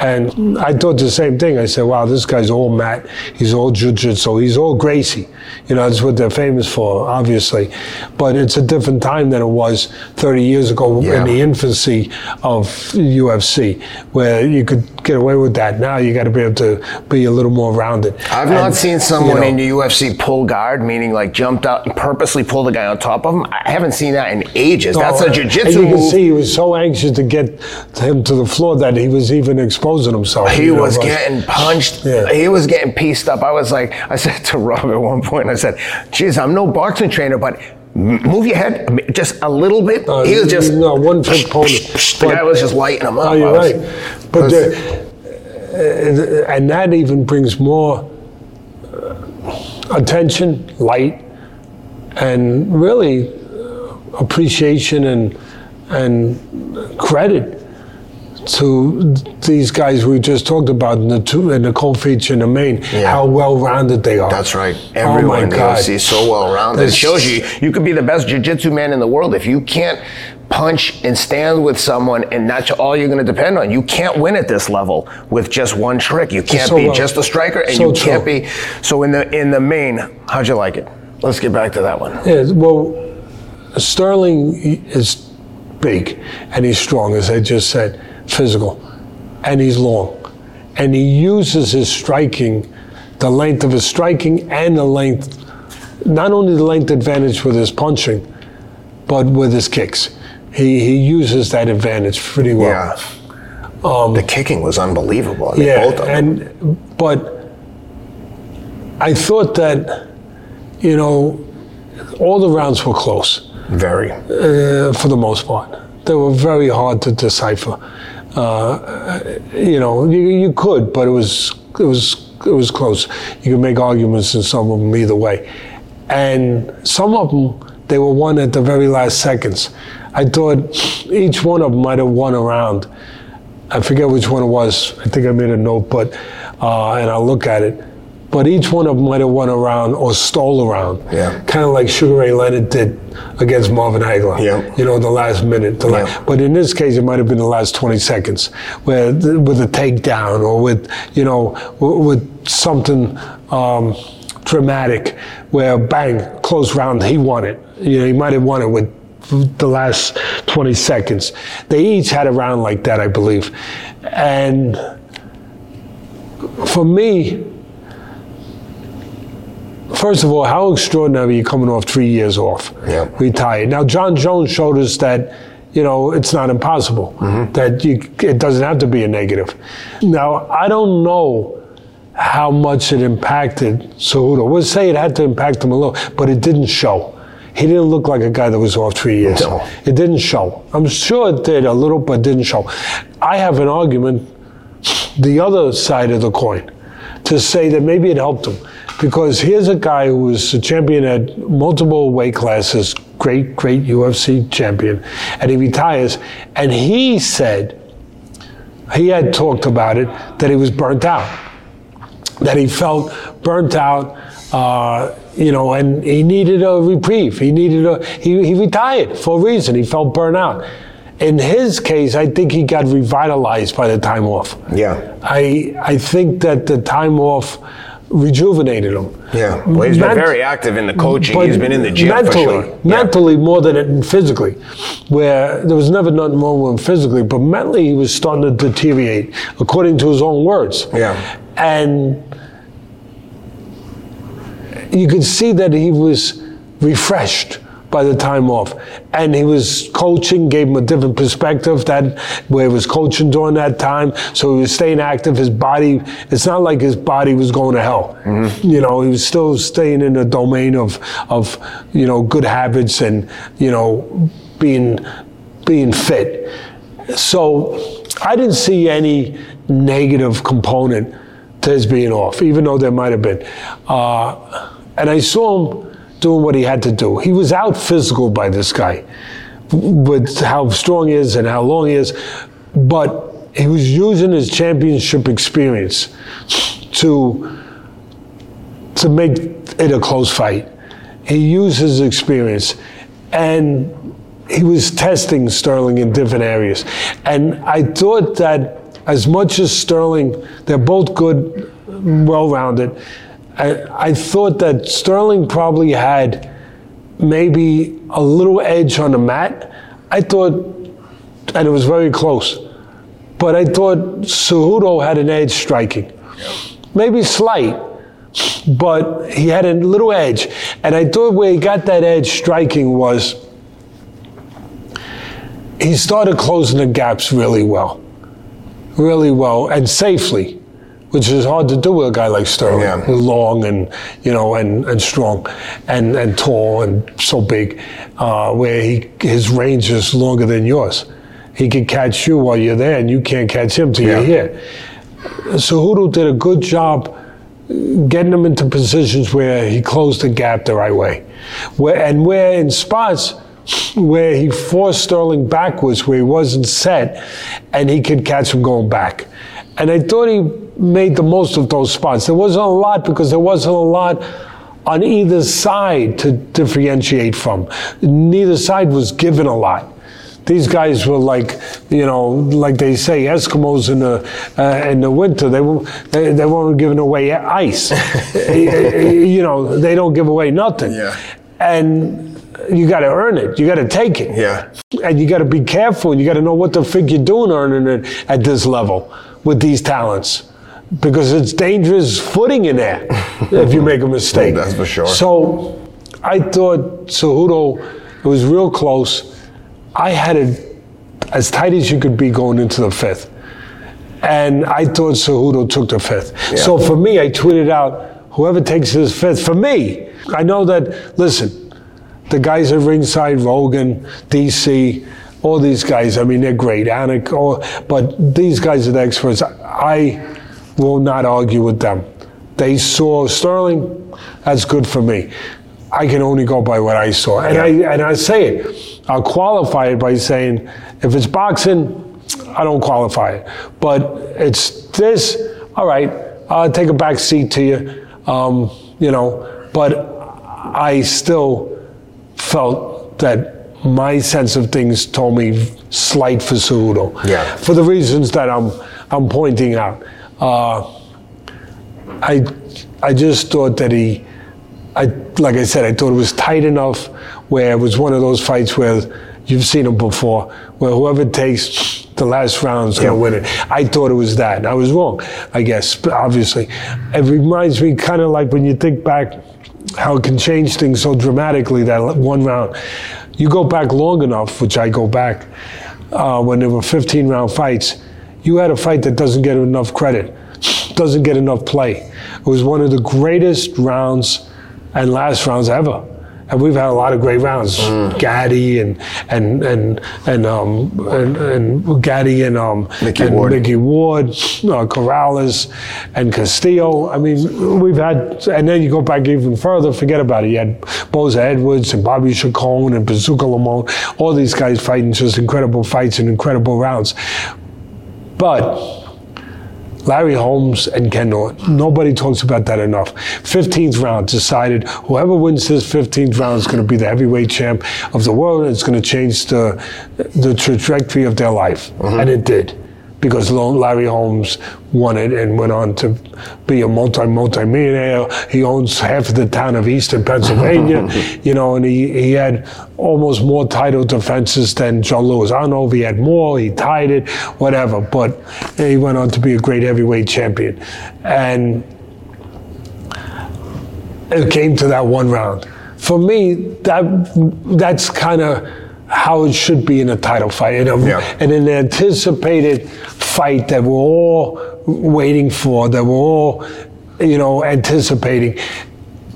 B: And I thought the same thing. I said, wow, this guy's all mat. He's all jiu-jitsu. He's all Gracie. You know, that's what they're famous for, obviously. But it's a different time than it was 30 years ago
A: Yeah.
B: in the infancy of UFC, where you could get away with that. Now you got to be able to be a little more rounded.
A: I've not seen someone
B: you know,
A: in the UFC pull guard, meaning like jumped out and purposely pulled the guy on top of him. I haven't seen that in ages. That's
B: Oh,
A: a jiu-jitsu
B: And you can see he was so anxious to get him to the floor that he was even exposing himself.
A: He
B: you know,
A: was getting punched.
B: Yeah.
A: He was getting pieced up. I was like, I said to Rob at one point, I said, geez, I'm no boxing trainer, but move your head just a little bit.
B: Uh,
A: he was just,
B: no one pony.
A: the guy was just lighting him up.
B: Oh, you're
A: was-
B: right. But
A: was-
B: the, uh, and that even brings more uh, attention, light, and really uh, appreciation and and credit to these guys we just talked about in the two in the cold feature in the main.
A: Yeah.
B: How well rounded they are.
A: That's right.
B: oh
A: Everyone
B: my God.
A: UFC is so well rounded. It shows you you could be the best jiu-jitsu man in the world if you can't punch and stand with someone and that's all you're going to depend on. You can't win at this level with just one trick. You can't
B: So
A: be
B: well.
A: just a striker and
B: So
A: you can't
B: true.
A: be so in the in the main, how'd you like it? Let's get back to that one.
B: Yeah, well, Sterling is big and he's strong, as I just said, physical, and he's long. And he uses his striking, the length of his striking and the length, not only the length advantage with his punching, but with his kicks. He, he uses that advantage pretty well.
A: Yeah. the kicking was unbelievable.
B: Yeah,
A: both of them.
B: and but I thought that, you know, all the rounds were close.
A: Very.
B: uh, for the most part. They were very hard to decipher. Uh, you know, you, you could, but it was it was it was close. You could make arguments in some of them either way, and some of them they were won at the very last seconds. I thought each one of them might have won a round. I forget which one it was. I think I made a note, but uh, and I'll look at it. But each one of them might have won a round or stole a round.
A: Yeah.
B: Kind of like Sugar Ray Leonard did against Marvin Hagler.
A: Yeah.
B: You know, the last minute. The
A: Yeah.
B: but in this case, it might have been the last 20 seconds, where with a takedown or with you know with something um, dramatic, where bang, close round, he won it. You know, he might have won it with the last 20 seconds. They each had a round like that, I believe, and for me. First of all, how extraordinary you're coming off three years off,
A: Yeah.
B: retired. Now, Jon Jones showed us that, you know, it's not impossible, mm-hmm. that you, it doesn't have to be a negative. Now, I don't know how much it impacted Cejudo. We'll say it had to impact him a little, but it didn't show. He didn't look like a guy that was off three years.
A: No.
B: It didn't show. I'm sure it did a little, but didn't show. I have an argument the other side of the coin to say that maybe it helped him. Because here's a guy who was a champion at multiple weight classes, great, great UFC champion, and he retires. And he said, he had talked about it, that he was burnt out, that he felt burnt out. Uh, you know, and he needed a reprieve. He needed a. He, he retired for a reason. He felt burnt out. In his case, I think he got revitalized by the time off.
A: Yeah.
B: I I think that the time off rejuvenated him.
A: Yeah. Well, he's been very active in the coaching.
B: but
A: He's been in the gym
B: mentally,
A: for sure. Yeah.
B: mentally more than it- physically. Where there was never nothing wrong with him physically, but mentally he was starting to deteriorate, according to his own words.
A: Yeah.
B: And you could see that he was refreshed by the time off. And he was coaching, gave him a different perspective that where he was coaching during that time. So he was staying active. His body, it's not like his body was going to hell. You know, he was still staying in the domain of of, you know, good habits and, you know, being being fit. So I didn't see any negative component to his being off, even though there might have been. Uh, and I saw him doing what he had to do. He was out physical by this guy with how strong he is and how long he is, but he was using his championship experience to to make it a close fight. He used his experience and he was testing Sterling in different areas. And I thought that as much as Sterling, they're both good, well rounded. I, I thought that Sterling probably had maybe a little edge on the mat. I thought, and it was very close, but I thought Cejudo had an edge striking. Maybe slight, but he had a little edge. And I thought where he got that edge striking was he started closing the gaps really well. Really well and safely, which is hard to do with a guy like Sterling,
A: Yeah.
B: long and you know and, and strong and, and tall and so big, uh, where he his range is longer than yours. He can catch you while you're there, and you can't catch him till
A: Yeah.
B: you're here. Cejudo did a good job getting him into positions where he closed the gap the right way. Where, and where in spots where he forced Sterling backwards, where he wasn't set, and he could catch him going back. And I thought he made the most of those spots. There wasn't a lot because there wasn't a lot on either side to differentiate from. Neither side was given a lot. These guys were like, you know, like they say, Eskimos in the uh, in the winter. They were they, they weren't giving away ice. you know, they don't give away nothing.
A: Yeah.
B: And you got to earn it. You got to take it.
A: Yeah.
B: And you got to be careful. And you got to know what the fig you're doing earning it at this level with these talents. Because it's dangerous footing in there if you make a mistake.
A: That's for sure.
B: So I thought Cejudo, it was real close. I had it as tight as you could be going into the fifth. And I thought Cejudo took the fifth. So for me, I tweeted out, whoever takes this fifth, for me, I know that, listen, the guys at ringside, Rogan, DC, all these guys, I mean, they're great. Anik, all, but these guys are the experts. I will not argue with them. They saw Sterling, that's good for me. I can only go by what I saw. And I and I say it. I'll qualify it by saying if it's boxing, I don't qualify it. But it's this, all right, I'll take a back seat to you. Um, you know, but I still felt that my sense of things told me slight for Cejudo.
A: Yeah.
B: For the reasons that I'm I'm pointing out. Uh, I I just thought that he I like I said, I thought it was tight enough where it was one of those fights where you've seen them before, where whoever takes the last round is going to win it. I thought it was that. and I was wrong, I guess, obviously. It reminds me kind of like when you think back how it can change things so dramatically that one round. You go back long enough, which I go back, uh, when there were 15 round fights, you had a fight that doesn't get enough credit, doesn't get enough play. It was one of the greatest rounds and last rounds ever. And we've had a lot of great rounds. Gatti and and and and um and, and Gatti and um
A: Micky
B: and
A: Ward.
B: Micky Ward, uh, Corrales, and Castillo. I mean, we've had, and then you go back even further. Forget about it. You had Boza Edwards and Bobby Chacon and Bazooka Limon. All these guys fighting just incredible fights and incredible rounds. But Larry Holmes and Ken Norton. Nobody talks about that enough. 15th round decided whoever wins this 15th round is going to be the heavyweight champ of the world and it's going to change the, the trajectory of their life. Mm-hmm. And it did. Because Larry Holmes won it and went on to be a multi multi millionaire. He owns half of the town of Eastern Pennsylvania, you know, and he, he had almost more title defenses than Joe Louis. I don't know if he had more, he tied it, whatever, but he went on to be a great heavyweight champion. And it came to that one round. For me, that that's kind of how it should be in a title fight, in, a,
A: Yeah.
B: in an anticipated fight that we're all waiting for, that we're all, you know, anticipating.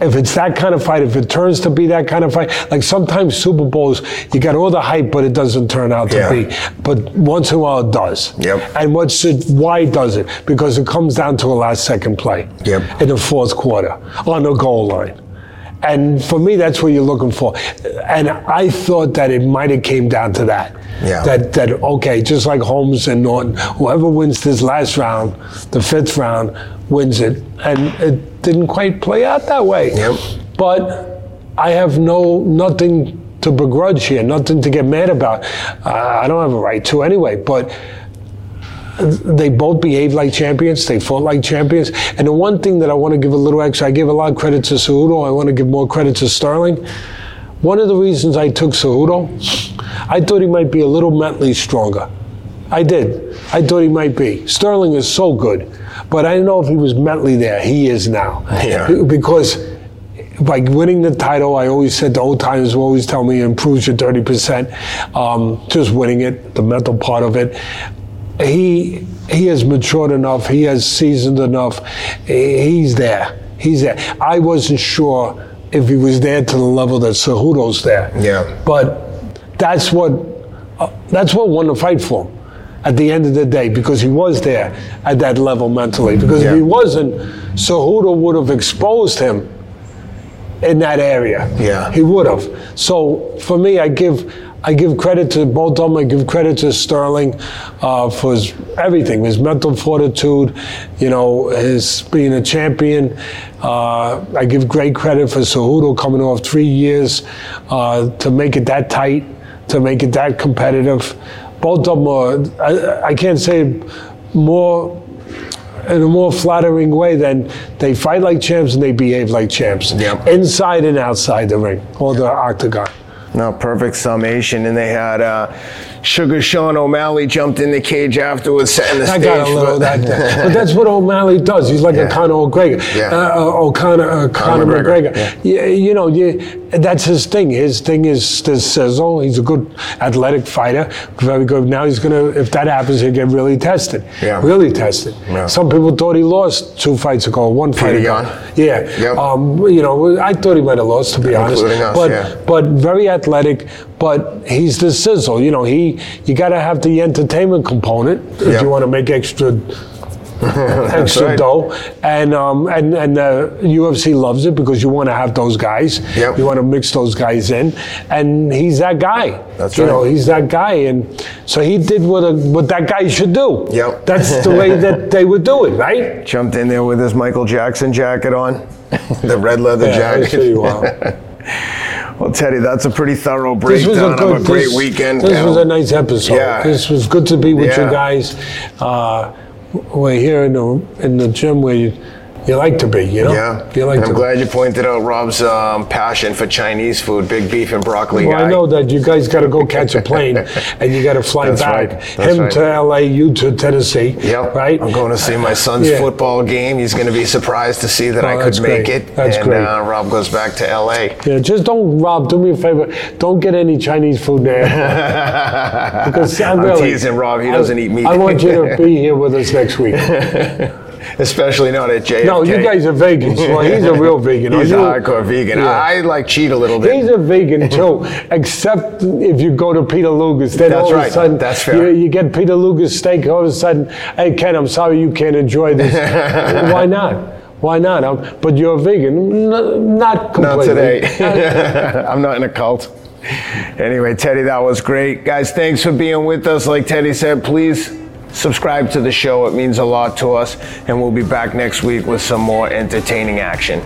B: If it's that kind of fight, if it turns to be that kind of fight, like sometimes Super Bowls, you got all the hype, but it doesn't turn out to
A: Yeah.
B: be. But once in a while, it does.
A: Yep.
B: And what's it, why does it? Because it comes down to a last second play.
A: Yep.
B: In the fourth quarter on the goal line. And for me, that's what you're looking for. And I thought that it might have came down to that.
A: Yeah.
B: That that okay, just like Holmes and Norton, whoever wins this last round, the fifth round, wins it. And it didn't quite play out that way.
A: Yep.
B: But I have no nothing to begrudge here, nothing to get mad about. Uh, I don't have a right to anyway. But they both behaved like champions. They fought like champions. And the one thing that I want to give a little extra, I give a lot of credit to Cejudo. I want to give more credit to Sterling. One of the reasons I took Cejudo, I thought he might be a little mentally stronger. I did. I thought he might be. Sterling is so good, but I didn't know if he was mentally there. He is now.
A: Yeah.
B: Because by winning the title, I always said the old timers will always tell me it improves your 30%. Um, just winning it, the mental part of it. He he has matured enough. He has seasoned enough. He's there. He's there. I wasn't sure if he was there to the level that Cejudo's there.
A: Yeah.
B: But that's what uh, that's what won the fight for him at the end of the day because he was there at that level mentally. Because
A: Yeah.
B: if he wasn't, Cejudo would have exposed him in that area.
A: Yeah.
B: He would have. So for me, I give I give credit to both of them. I give credit to Sterling uh, for his everything, his mental fortitude, you know, his being a champion. Uh, I give great credit for Cejudo coming off three years uh, to make it that tight, to make it that competitive. Both of them are, I, I can't say more in a more flattering way than they fight like champs and they behave like champs.
A: Yep.
B: Inside and outside the ring or the octagon.
A: No, perfect summation. And they had uh, Sugar Sean O'Malley jumped in the cage afterwards, setting the
B: I
A: stage.
B: got a little that. but that's what O'Malley does. He's like
A: Yeah.
B: a Conor McGregor.
A: Yeah.
B: Uh, uh, O'Connor, uh, Conor
A: McGregor,
B: McGregor. Yeah, you know, you, that's his thing. His thing is the sizzle. He's a good athletic fighter, very good. Now he's gonna, if that happens, he'll get really tested.
A: Yeah.
B: Really tested.
A: Yeah.
B: Some people thought he lost two fights ago, one fight
A: Peter
B: ago.
A: Yan?
B: Yeah.
A: Yep.
B: Um, you know, I thought he might have lost, to be honest.
A: Including us,
B: but
A: yeah.
B: but very athletic. But he's the sizzle. You know, he you got to have the entertainment component if
A: Yeah.
B: you want to make extra extra
A: right.
B: dough. And um and and the UFC loves it because you want to have those guys.
A: Yep.
B: You want to mix those guys in, and he's that guy.
A: That's
B: you
A: right.
B: know, he's that guy, and so he did what a, what that guy should do.
A: Yep.
B: That's the way that they would do it, right?
A: Jumped in there with his Michael Jackson jacket on, the red leather
B: Yeah,
A: jacket.
B: I'll show you how.
A: Well, Teddy, that's a pretty thorough
B: This was
A: breakdown
B: a good,
A: of a great
B: this,
A: weekend.
B: This was a nice episode.
A: Yeah.
B: This was good to be with
A: Yeah.
B: you guys. Uh, we're here in the in the gym where you, you like to be. You know.
A: Yeah,
B: You like
A: I'm glad you pointed out Rob's um, passion for Chinese food, big beef and broccoli
B: Well,
A: guy.
B: I know that you guys got to go catch a plane and you got to fly
A: That's
B: back.
A: right.
B: Him
A: right.
B: to LA, you to Tennessee.
A: Yep.
B: Right.
A: I'm going to see my son's
B: Yeah.
A: football game. He's going to be surprised to see that
B: Oh,
A: I could make
B: great.
A: it.
B: That's
A: and
B: great.
A: Uh, Rob goes back to LA.
B: Yeah, just don't, Rob. Do me a favor. Don't get any Chinese food there. because I'm,
A: I'm
B: really,
A: teasing Rob. He doesn't eat meat.
B: I want you to be here with us next week.
A: Especially not at JFK.
B: No, you guys are vegans. Well, he's a real vegan.
A: He's a hardcore vegan.
B: Yeah.
A: I, like cheat a little bit.
B: He's a vegan too, except if you go to Peter Luger's. Then
A: That's
B: all of
A: right.
B: a sudden,
A: That's fair.
B: You, you get Peter Luger's steak. All of a sudden, hey Ken, I'm sorry you can't enjoy this. Why not? Why not? Um, but you're a vegan. N- not
A: Not today. I'm not in a cult. Anyway, Teddy, that was great. Guys, thanks for being with us. Like Teddy said, please subscribe to the show. It means a lot to us. And we'll be back next week with some more entertaining action.